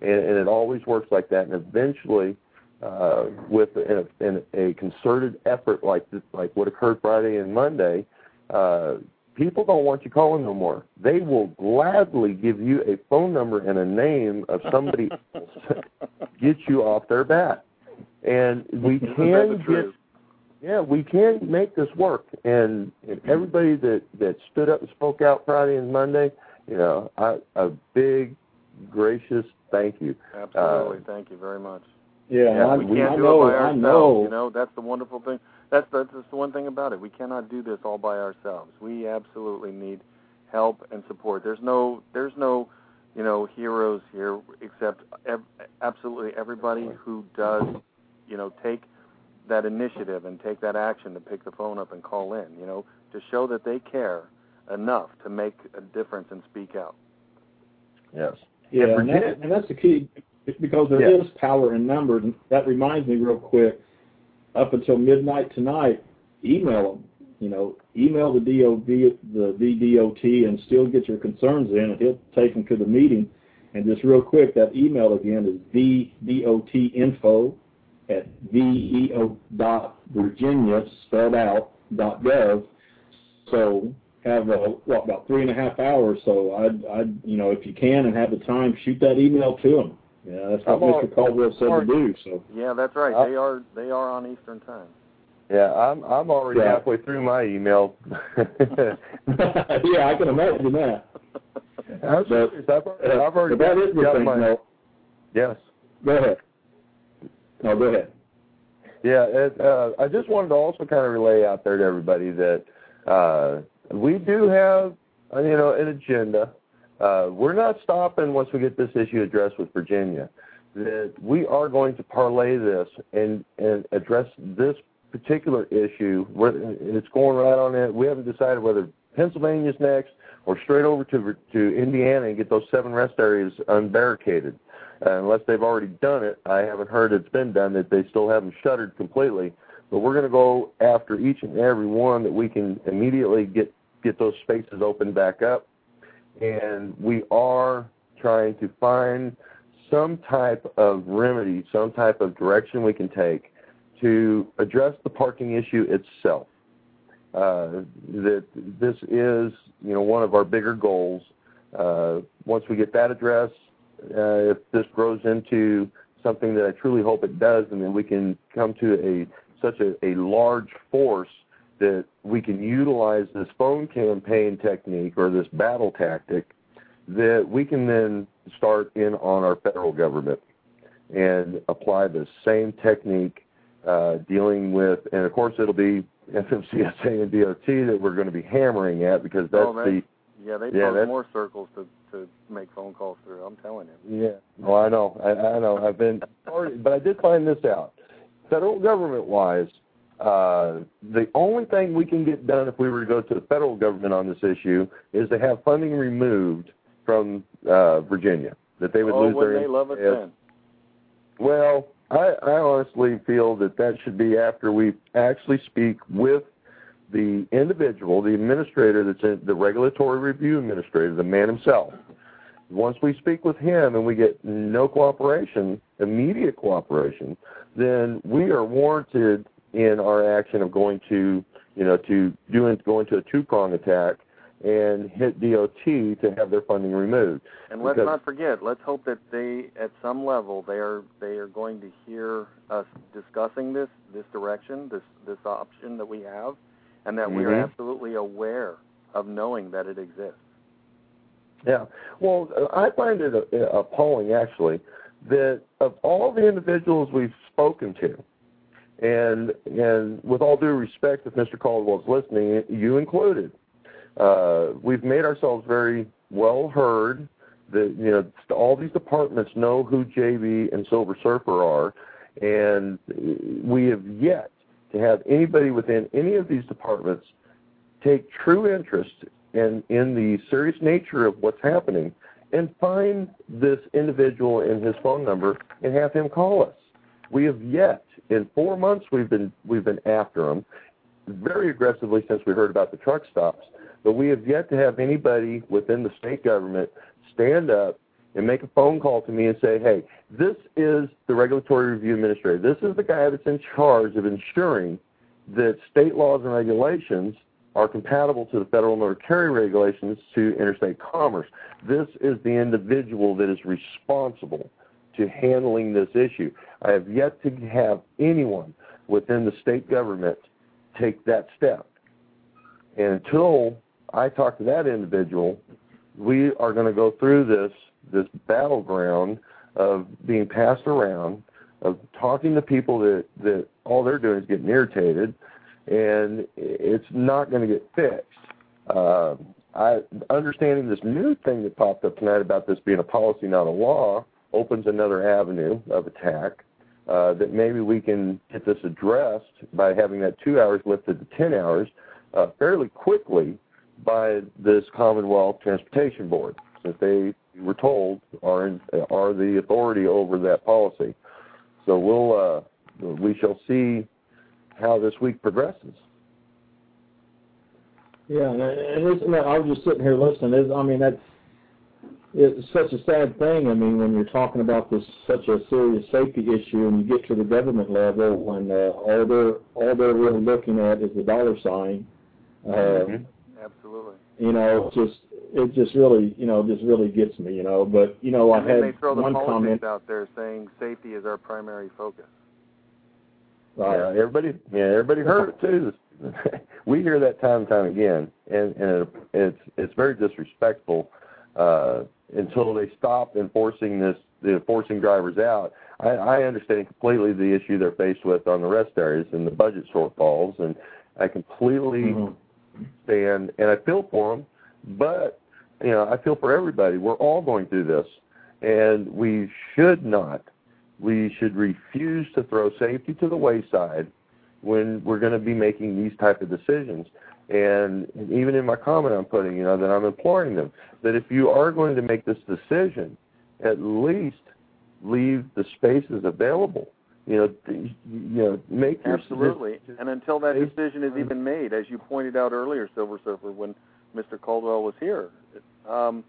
and, and it always works like that. And eventually, uh, with a, in a concerted effort like this, like what occurred Friday and Monday, uh, people don't want you calling no more. They will gladly give you a phone number and a name of somebody to get you off their bat. And we can get yeah, we can make this work. And, and everybody that that stood up and spoke out Friday and Monday, you know, I, a big, gracious thank you. Absolutely, Uh, thank you very much. Yeah, Yeah, I, we can't I do know, it by ourselves. know. You know, that's the wonderful thing. That's that's just the one thing about it. We cannot do this all by ourselves. We absolutely need help and support. There's no there's no you know heroes here except ev- absolutely everybody who does you know take that initiative and take that action to pick the phone up and call in. You know to show that they care enough to make a difference and speak out. Yes. Yeah, And that, and that's the key because there is Yeah. power in numbers. And that reminds me, real quick, up until midnight tonight, email them. You know, email the DOV, the VDOT, and still get your concerns in, and he'll take them to the meeting. And just real quick, that email again is VDOT info at VDOT dot Virginia spelled out dot gov. So have uh, what about three and a half hours. So I'd, I'd you know if you can and have the time, shoot that email to them. Yeah, that's what I'm al- Mr. Caldwell said to do. So Yeah, that's right. Uh, they are they are on Eastern time. Yeah, I'm I'm already Yeah. halfway through my email. yeah, I can imagine that. Absolutely. I've, already- I've already but that is the got thing. my though. yes. Go ahead. No, go ahead. Yeah, it, uh, I just wanted to also kind of relay out there to everybody that uh, we do have, uh, you know, an agenda. Uh, we're not stopping once we get this issue addressed with Virginia. That we are going to parlay this and and address this particular issue. It's going right on it. We haven't decided whether Pennsylvania's next or straight over to to Indiana and get those seven rest areas unbarricaded. Uh, unless they've already done it, I haven't heard it's been done. That they still haven't shuttered completely. But we're going to go after each and every one that we can immediately get get those spaces opened back up. And we are trying to find some type of remedy, some type of direction we can take to address the parking issue itself. Uh, that this is, you know, one of our bigger goals. Uh, once we get that addressed, uh, if this grows into something that I truly hope it does, and then we can come to a such a, a large force that we can utilize this phone campaign technique or this battle tactic that we can then start in on our federal government and apply the same technique uh, dealing with, and of course it'll be FMCSA and DOT that we're going to be hammering at because that's oh, the yeah they yeah, that's, more circles to to make phone calls through. I'm telling you. Yeah. Well, I know. I, I know. I've been, but I did find this out. Federal government wise, uh, the only thing we can get done if we were to go to the federal government on this issue is to have funding removed from uh, Virginia. That they would oh, lose their. they love it then. Well, I, I honestly feel that that should be after we actually speak with the individual, the administrator that's in the regulatory review administrator, the man himself. Once we speak with him and we get no cooperation, immediate cooperation, then we are warranted in our action of going to, you know, to doing going to a two-prong attack and hit DOT to have their funding removed. And let's Because- not forget. Let's hope that they, at some level, they are they are going to hear us discussing this this direction, this this option that we have, and that we are absolutely aware of knowing that it exists. Yeah. Well, I find it uh, appalling, actually, that of all the individuals we've spoken to, and and with all due respect, if Mr. Caldwell's listening, you included, uh, we've made ourselves very well heard. That you know, all these departments know who JB and Silver Surfer are, and we have yet to have anybody within any of these departments take true interest in in the serious nature of what's happening and find this individual and his phone number and have him call us. We have yet in four months we've been we've been after them very aggressively since we heard about the truck stops, but we have yet to have anybody within the state government stand up and make a phone call to me and say, "Hey, this is the regulatory review administrator. This is the guy that's in charge of ensuring that state laws and regulations are compatible to the federal motor carrier regulations to interstate commerce. This is the individual that is responsible to handling this issue. I have yet to have anyone within the state government take that step. And until I talk to that individual, we are going to go through this this battleground of being passed around, of talking to people that that all they're doing is getting irritated, and it's not going to get fixed. Uh, I understanding this new thing that popped up tonight about this being a policy, not a law, opens another avenue of attack. Uh, that maybe we can get this addressed by having that two hours lifted to ten hours uh, fairly quickly by this Commonwealth Transportation Board, since they were told are in, are the authority over that policy. So we'll uh, we shall see how this week progresses. Yeah, and, and I was just sitting here listening. Is I mean that's it's such a sad thing. I mean when you're talking about this such a serious safety issue, and you get to the government level, when uh, all they're all they're really looking at is the dollar sign. Uh, Mhm. Absolutely. You know, just it just really you know just really gets me. You know, but you know I and then had they throw the one comment. out there saying safety is our primary focus. Right. Yeah, everybody, yeah, everybody heard it too. we hear that time and time again, and and it, it's it's very disrespectful uh, until they stop enforcing this, the enforcing drivers out. I, I understand completely the issue they're faced with on the rest areas and the budget shortfalls, and I completely Mhm. stand and I feel for them. But you know, I feel for everybody. We're all going through this, and we should not we should refuse to throw safety to the wayside when we're going to be making these type of decisions. And even in my comment, I'm putting, you know, that I'm imploring them that if you are going to make this decision, at least leave the spaces available. You know, you know, make your Absolutely. And until that decision is even made, as you pointed out earlier, Silver Surfer, when Mr. Caldwell was here, um,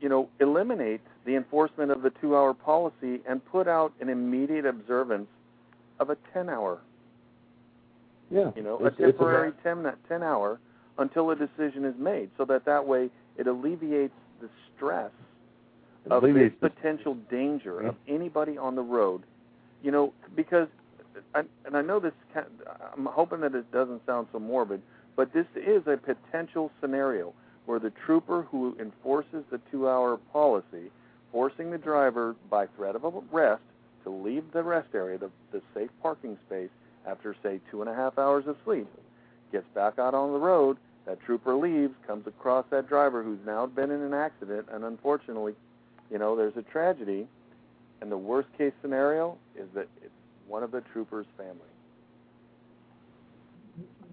you know, eliminate the enforcement of the two-hour policy and put out an immediate observance of a 10-hour, Yeah, you know, it's, a temporary 10, 10 hour until a decision is made, so that that way it alleviates the stress about, of the alleviates the- potential danger of anybody on the road. You know, because, I, and I know this, I'm hoping that it doesn't sound so morbid, but this is a potential scenario where the trooper who enforces the two-hour policy, forcing the driver by threat of arrest to leave the rest area, the, the safe parking space, after say two and a half hours of sleep, gets back out on the road. That trooper leaves, comes across that driver who's now been in an accident, and unfortunately, you know, there's a tragedy. And the worst case scenario is that it's one of the trooper's family.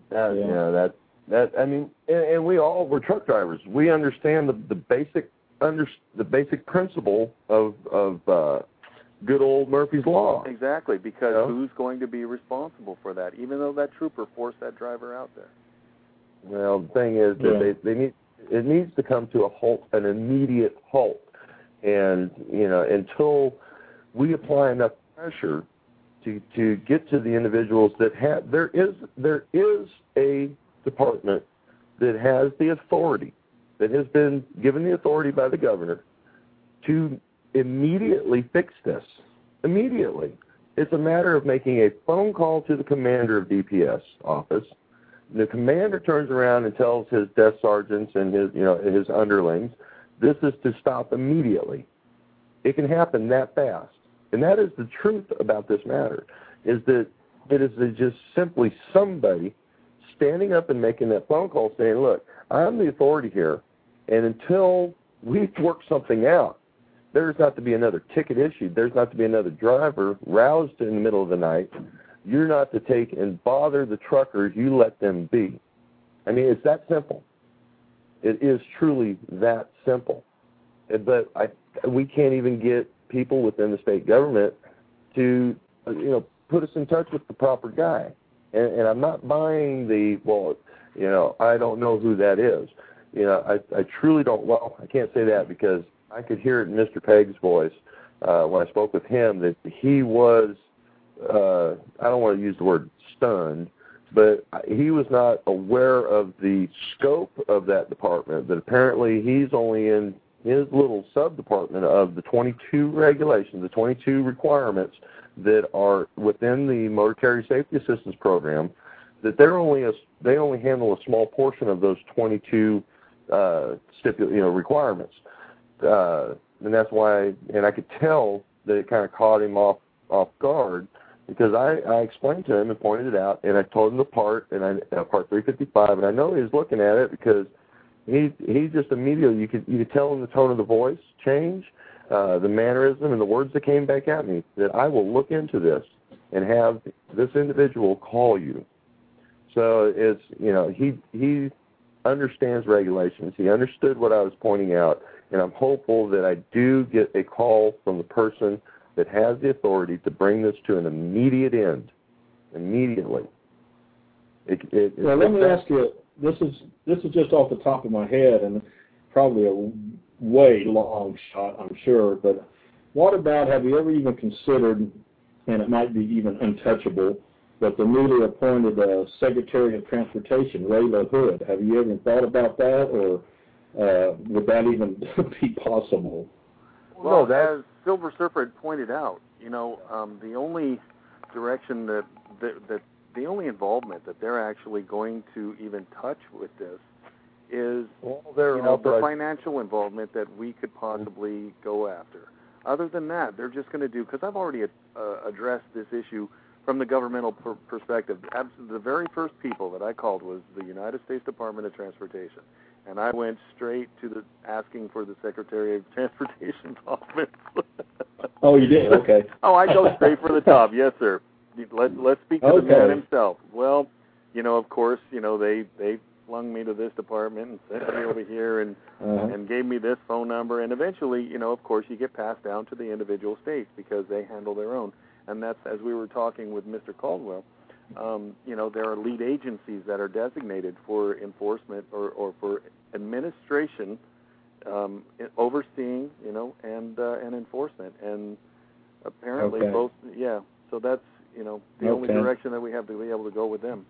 That, Yeah. You know, that that I mean, and, and we all we're truck drivers. We understand the the basic under the basic principle of of uh, good old Murphy's law. Exactly, because Yeah. who's going to be responsible for that? Even though that trooper forced that driver out there. Well, the thing is that Yeah. they they need it needs to come to a halt, an immediate halt, and you know until we apply enough pressure to to get to the individuals that have there is there is a department that has the authority that has been given the authority by the governor to immediately fix this. Immediately. It's a matter of making a phone call to the commander of DPS office. The commander turns around and tells his desk sergeants and his you know his underlings this is to stop immediately. It can happen that fast. And that is the truth about this matter is that it is just simply somebody standing up and making that phone call saying look i'm the authority here and until we work something out there's not to be another ticket issued there's not to be another driver roused in the middle of the night you're not to take and bother the truckers. You let them be. I mean, it's that simple. It is truly that simple. But I, we can't even get people within the state government to, you know, put us in touch with the proper guy. And, and I'm not buying the well, you know, I don't know who that is. You know, I, I truly don't. Well, I can't say that because I could hear it in Mr. Pegg's voice uh, when I spoke with him that he was uh, I don't want to use the word stunned, but he was not aware of the scope of that department. That apparently he's only in his little sub department of the 22 regulations, the 22 requirements that are within the Motor Carrier Safety Assistance Program. That they're only a, they only handle a small portion of those 22 uh, stipul you know requirements, uh, and that's why. And I could tell that it kind of caught him off off guard because I, I explained to him and pointed it out, and I told him the part, and I uh, part 355, and I know he was looking at it because he he just immediately you could you could tell in the tone of the voice change, uh, the mannerism, and the words that came back at me that I will look into this and have this individual call you. So it's you know he he understands regulations. He understood what I was pointing out, and I'm hopeful that I do get a call from the person that has the authority to bring this to an immediate end, immediately. It, it, Well, let me ask you. This is this is just off the top of my head, and probably a way long shot, I'm sure. But what about? Have you ever even considered? And it might be even untouchable. But the newly appointed uh, Secretary of Transportation, Ray Hood. Have you ever thought about that, or uh, would that even be possible? Well, No, that- as Silver Surfer had pointed out, you know, um, the only direction that, that that the only involvement that they're actually going to even touch with this is well, they're you know the authorized- financial involvement that we could possibly go after. Other than that, they're just going to do because I've already uh, addressed this issue from the governmental per- perspective. Abs- the very first people that I called was the United States Department of Transportation, and I went straight to the asking for the Secretary of Transportation's office. Oh, you did? Okay. oh, I go straight for the top. Yes, sir. Let Let's speak to the man himself. Well, you know, of course, you know they they flung me to this department and sent me over here and Uh-huh. and gave me this phone number and eventually you know of course you get passed down to the individual states because they handle their own and that's as we were talking with Mr. Caldwell um, you know there are lead agencies that are designated for enforcement or, or for administration um, overseeing you know and uh, and enforcement and apparently Okay. both yeah so that's you know the only direction that we have to be able to go with them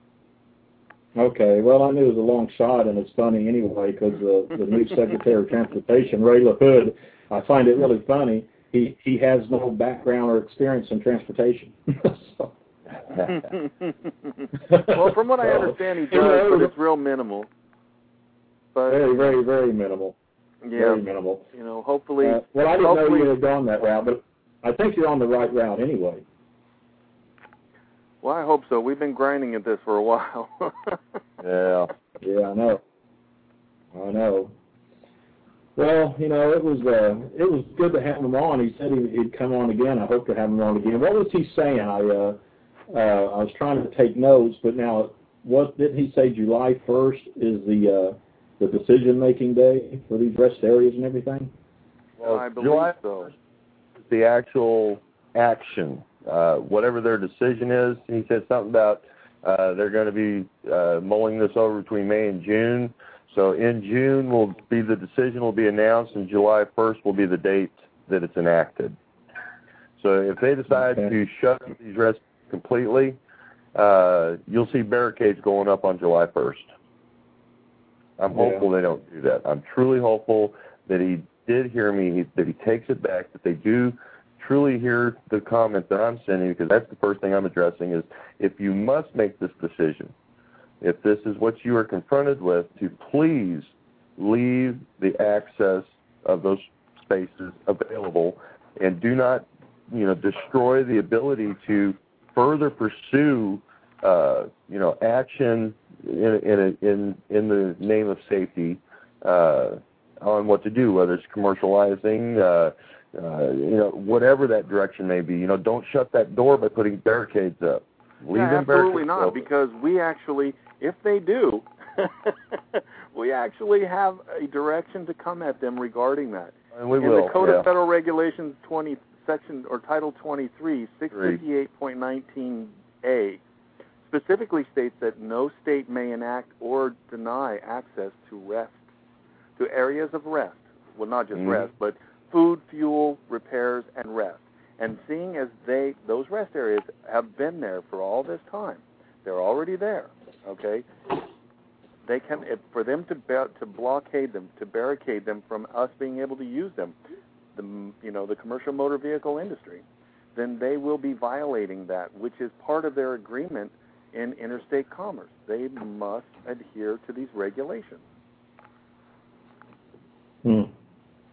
Okay, well, I knew it was a long shot, and it's funny anyway because the the new Secretary of Transportation, Ray LaHood, I find it really funny. He he has no background or experience in transportation. so, well, from what I understand, he does, but it's real minimal. but very, very, very minimal. yeah, Very minimal. you know, hopefully, Uh, well, I didn't know you had gone that route, but I think you're on the right route anyway. well, I hope so. We've been grinding at this for a while. Yeah. Yeah, I know. I know. Well, you know, it was uh, it was good to have him on. He said he, he'd come on again. I hope to have him on again. What was he saying? I uh, uh, I was trying to take notes, but now what didn't he say? July first is the uh, the decision making day for these rest areas and everything. Well, I believe July so. the actual action, uh, whatever their decision is. He said something about uh, they're going to be uh, mulling this over between May and June. So in June will be the decision will be announced, and July 1st will be the date that it's enacted. So if they decide Okay. to shut these rests completely, uh, you'll see barricades going up on July 1st. I'm Yeah. hopeful they don't do that. I'm truly hopeful that he did hear me, that he takes it back, that they do truly hear the comment that I'm sending, because that's the first thing I'm addressing is if you must make this decision, if this is what you are confronted with, to please leave the access of those spaces available and do not, you know, destroy the ability to further pursue, uh, you know, action in in a, in in the name of safety uh, on what to do, whether it's commercializing, uh, uh, you know, whatever that direction may be. You know, don't shut that door by putting barricades up. Leave yeah, absolutely not, open. because we actually, if they do, we actually have a direction to come at them regarding that. and we In will. the Code yeah. of Federal Regulations 20 section or Title 23, 658.19a specifically states that no state may enact or deny access to rest, to areas of rest. Well, not just Mhm. rest, but food, fuel, repairs, and rest. And seeing as they those rest areas have been there for all this time, they're already there. Okay, they can if, for them to ba- to blockade them, to barricade them from us being able to use them, the you know the commercial motor vehicle industry, then they will be violating that, which is part of their agreement in interstate commerce. They must adhere to these regulations, Hmm.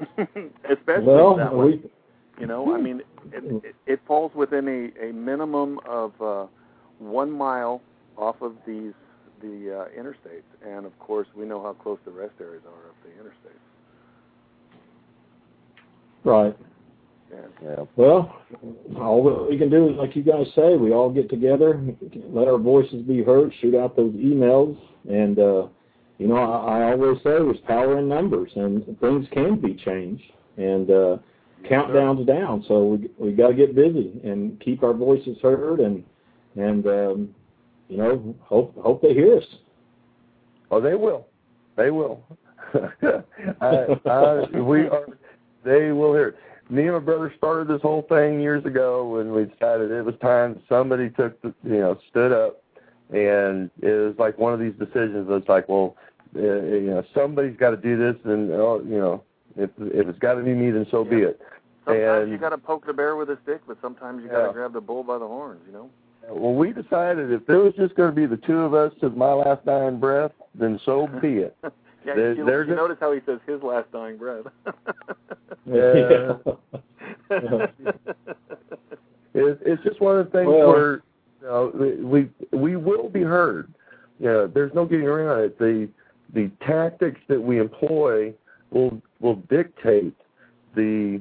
especially Well, that one. we You know, I mean, it, it, it falls within a, a minimum of uh, one mile off of these the uh, interstates, and of course, we know how close the rest areas are of the interstates. Right. Yeah. Well, all we can do is, like you guys say, we all get together, let our voices be heard, shoot out those emails, and uh, you know, I, I always say there's power in numbers, and things can be changed, and uh, countdown's down, so we we got to get busy and keep our voices heard, and and um, you know, hope hope they hear us. Oh, they will. They will. I, I, we are. They will hear. it. Me and my brother started this whole thing years ago when we decided it was time. Somebody took, the, you know, stood up, and it was like one of these decisions. It's like, well, uh, you know, somebody's got to do this, and uh, you know, if if it's got to be me, then so be it. sometimes And- you got to poke the bear with a stick, but sometimes you got to Yeah. grab the bull by the horns. You know. Well, we decided if there was just going to be the two of us to my last dying breath, then so be it. yeah, There- you, there's you a- notice how he says his last dying breath. Yeah. It's, it's just one of the things Well- where you know, we we will be heard. You know, there's no getting around it. The the tactics that we employ will will dictate the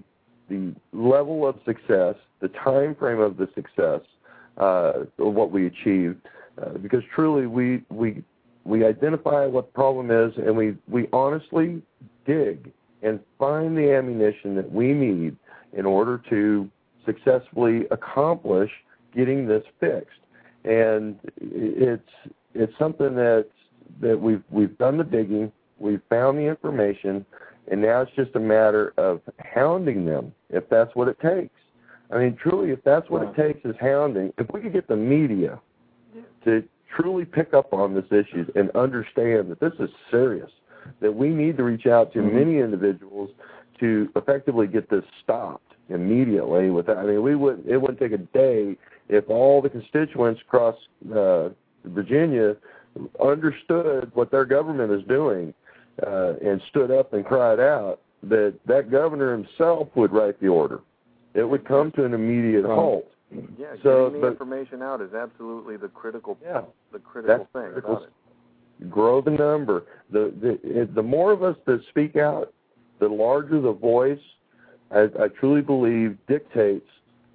the level of success, the time frame of the success, uh, of what we achieve. Uh, because truly, we we we identify what the problem is, and we we honestly dig and find the ammunition that we need in order to successfully accomplish getting this fixed. And it's it's something that that we've we've done the digging, we've found the information, and now it's just a matter of hounding them if that's what it takes. I mean, truly, if that's what it takes is hounding. If we could get the media to truly pick up on this issue and understand that this is serious, that we need to reach out to Mhm. many individuals to effectively get this stopped immediately. Without, I mean, we would it wouldn't take a day if all the constituents across uh, Virginia understood what their government is doing uh, and stood up and cried out, that that governor himself would write the order. It would come to an immediate halt. Yeah, So, getting the but- information out is absolutely the critical Yeah. the critical thing critical. about it. grow the number. The the the more of us that speak out, the larger the voice. I, I truly believe dictates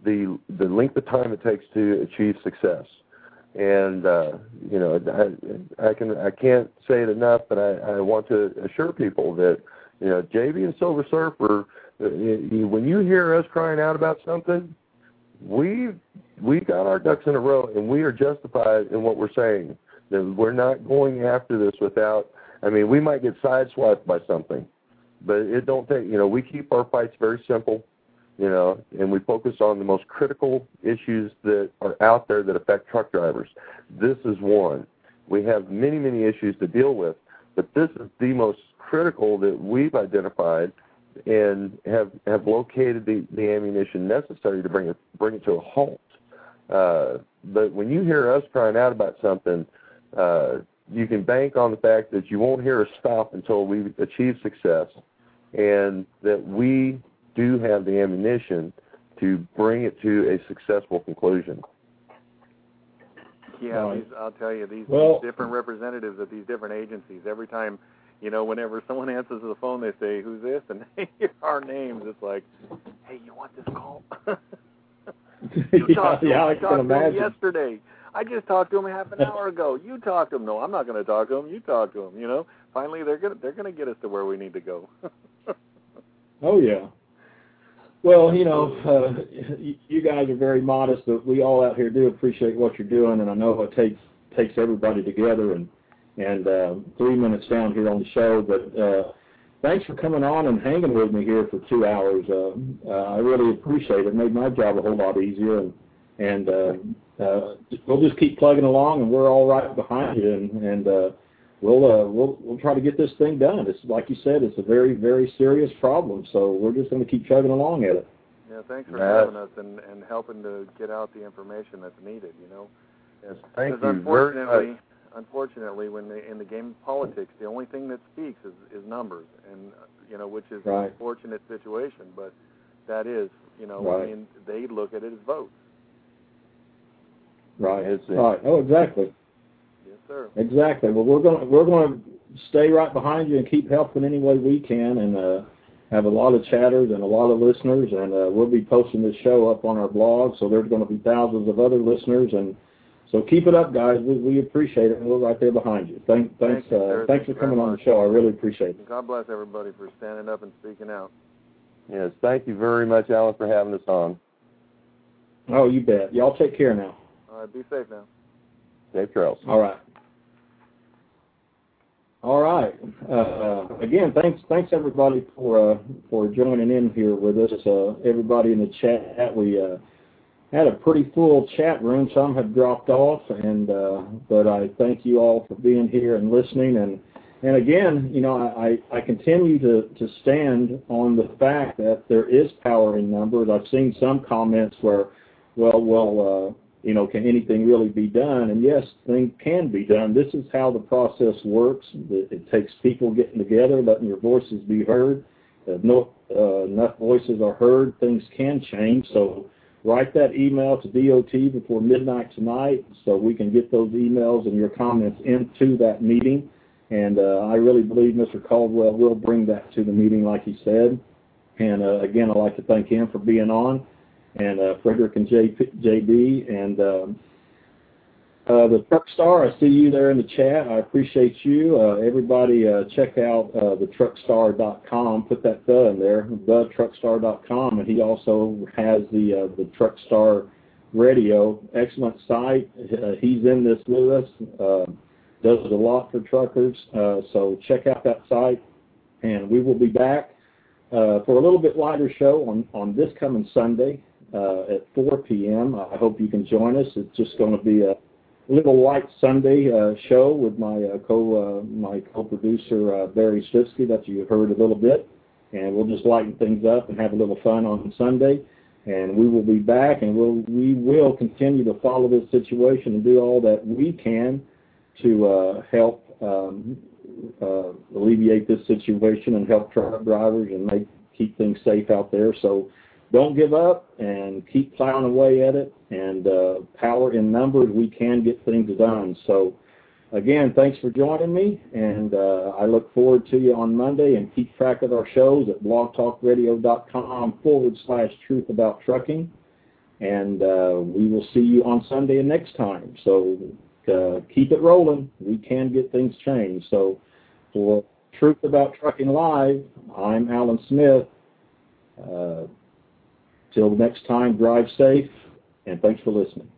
the the length of time it takes to achieve success. And uh, you know, I, I can I can't say it enough, but I, I want to assure people that you know, JB and Silver Surfer. uh, When you hear us crying out about something, we we got our ducks in a row, and we are justified in what we're saying. That we're not going after this without I mean we might get sideswiped by something but it don't take you know we keep our fights very simple you know and we focus on the most critical issues that are out there that affect truck drivers. This is one. We have many many issues to deal with but this is the most critical that we've identified and have have located the, the ammunition necessary to bring it bring it to a halt uh, but when you hear us crying out about something uh, you can bank on the fact that you won't hear us stop until we achieve success and that we do have the ammunition to bring it to a successful conclusion. Yeah, these, I'll tell you these, Well- these different representatives of these different agencies. Every time, you know, whenever someone answers the phone, they say, "Who's this?" and they hear our names. It's like, "Hey, you want this call?" you yeah, talked to yeah, him. I I talked to him yesterday. I just talked to him half an hour ago. You talked to him. No, I'm not going to talk to him. You talk to him. You know, finally they're gonna they're gonna get us to where we need to go. Oh yeah. Well, you know, uh, you you guys are very modest, but we all out here do appreciate what you're doing, and I know it takes takes everybody together. And and uh, three minutes down here on the show, but uh, thanks for coming on and hanging with me here for two hours. Uh, uh, I really appreciate it. It made my job a whole lot easier, and and uh, uh, we'll just keep plugging along, and we're all right behind you, and and. Uh, we'll uh, we'll we'll try to get this thing done. It's like you said, it's a very very serious problem. So we're just going to keep chugging along at it. yeah, thanks for Yeah. having us and and helping to get out the information that's needed. You know. Yes, thank Because you very unfortunately, much. Unfortunately, when they, in the game of politics, the only thing that speaks is, is numbers, and uh, you know, which is Right. an unfortunate situation, but that is, you know, Right. I mean, they look at it as votes. Right. It's- Right. Oh, exactly. Yes, sir. Exactly. Well, we're going to we're going to stay right behind you and keep helping any way we can, and uh, have a lot of chatters and a lot of listeners, and uh, we'll be posting this show up on our blog. So there's going to be thousands of other listeners, and so keep it up, guys. We, we appreciate it, and we're right there behind you. Thank, thanks, Thank you, uh, thanks for coming on the show. I really appreciate it. God bless everybody for standing up and speaking out. Yes, thank you very much, Allen, for having us on. Oh, you bet. Y'all take care now. All right, be safe now. Safe trails. All right. All right. Uh, again, thanks, thanks everybody for uh, for joining in here with us. Uh, everybody in the chat, we uh, had a pretty full chat room. Some have dropped off, and uh, but I thank you all for being here and listening. And and again, you know, I, I continue to to stand on the fact that there is power in numbers. I've seen some comments where, well, well. Uh, you know, can anything really be done? And yes, things can be done. This is how the process works. It, it takes people getting together, letting your voices be heard. If no, uh, enough voices are heard, things can change. So write that email to DOT before midnight tonight so we can get those emails and your comments into that meeting. And uh, I really believe Mr. Caldwell will bring that to the meeting like he said. And uh, again, I'd like to thank him for being on and uh, Frederick and J, JB and um, uh, the Truck Star. I see you there in the chat. I appreciate you. Uh, everybody, uh, check out uh, the truckstar.com. Put that the in there, thetruckstar.com, and he also has the uh, the Truckstar Radio. Excellent site. Uh, he's in this with us. Uh, does a lot for truckers. Uh, so check out that site, and we will be back. For a little bit lighter show on, on this coming Sunday at 4 p.m. I hope you can join us. It's just going to be a little light Sunday uh, show with my uh, co uh, my co-producer uh, Barry Stitsky that you heard a little bit, and we'll just lighten things up and have a little fun on Sunday. And we will be back, and we'll we will continue to follow this situation and do all that we can to uh, help um, uh, alleviate this situation and help truck drivers and make keep things safe out there. So don't give up and keep plowing away at it. And uh, power in numbers, we can get things done. So again, thanks for joining me, and uh, I look forward to you on Monday. And keep track of our shows at blogtalkradio.com forward slash truth about trucking. And uh, we will see you on Sunday next time. So uh, keep it rolling. We can get things changed. So for Truth About Trucking Live, I'm Allen Smith. Till next time, drive safe, and thanks for listening.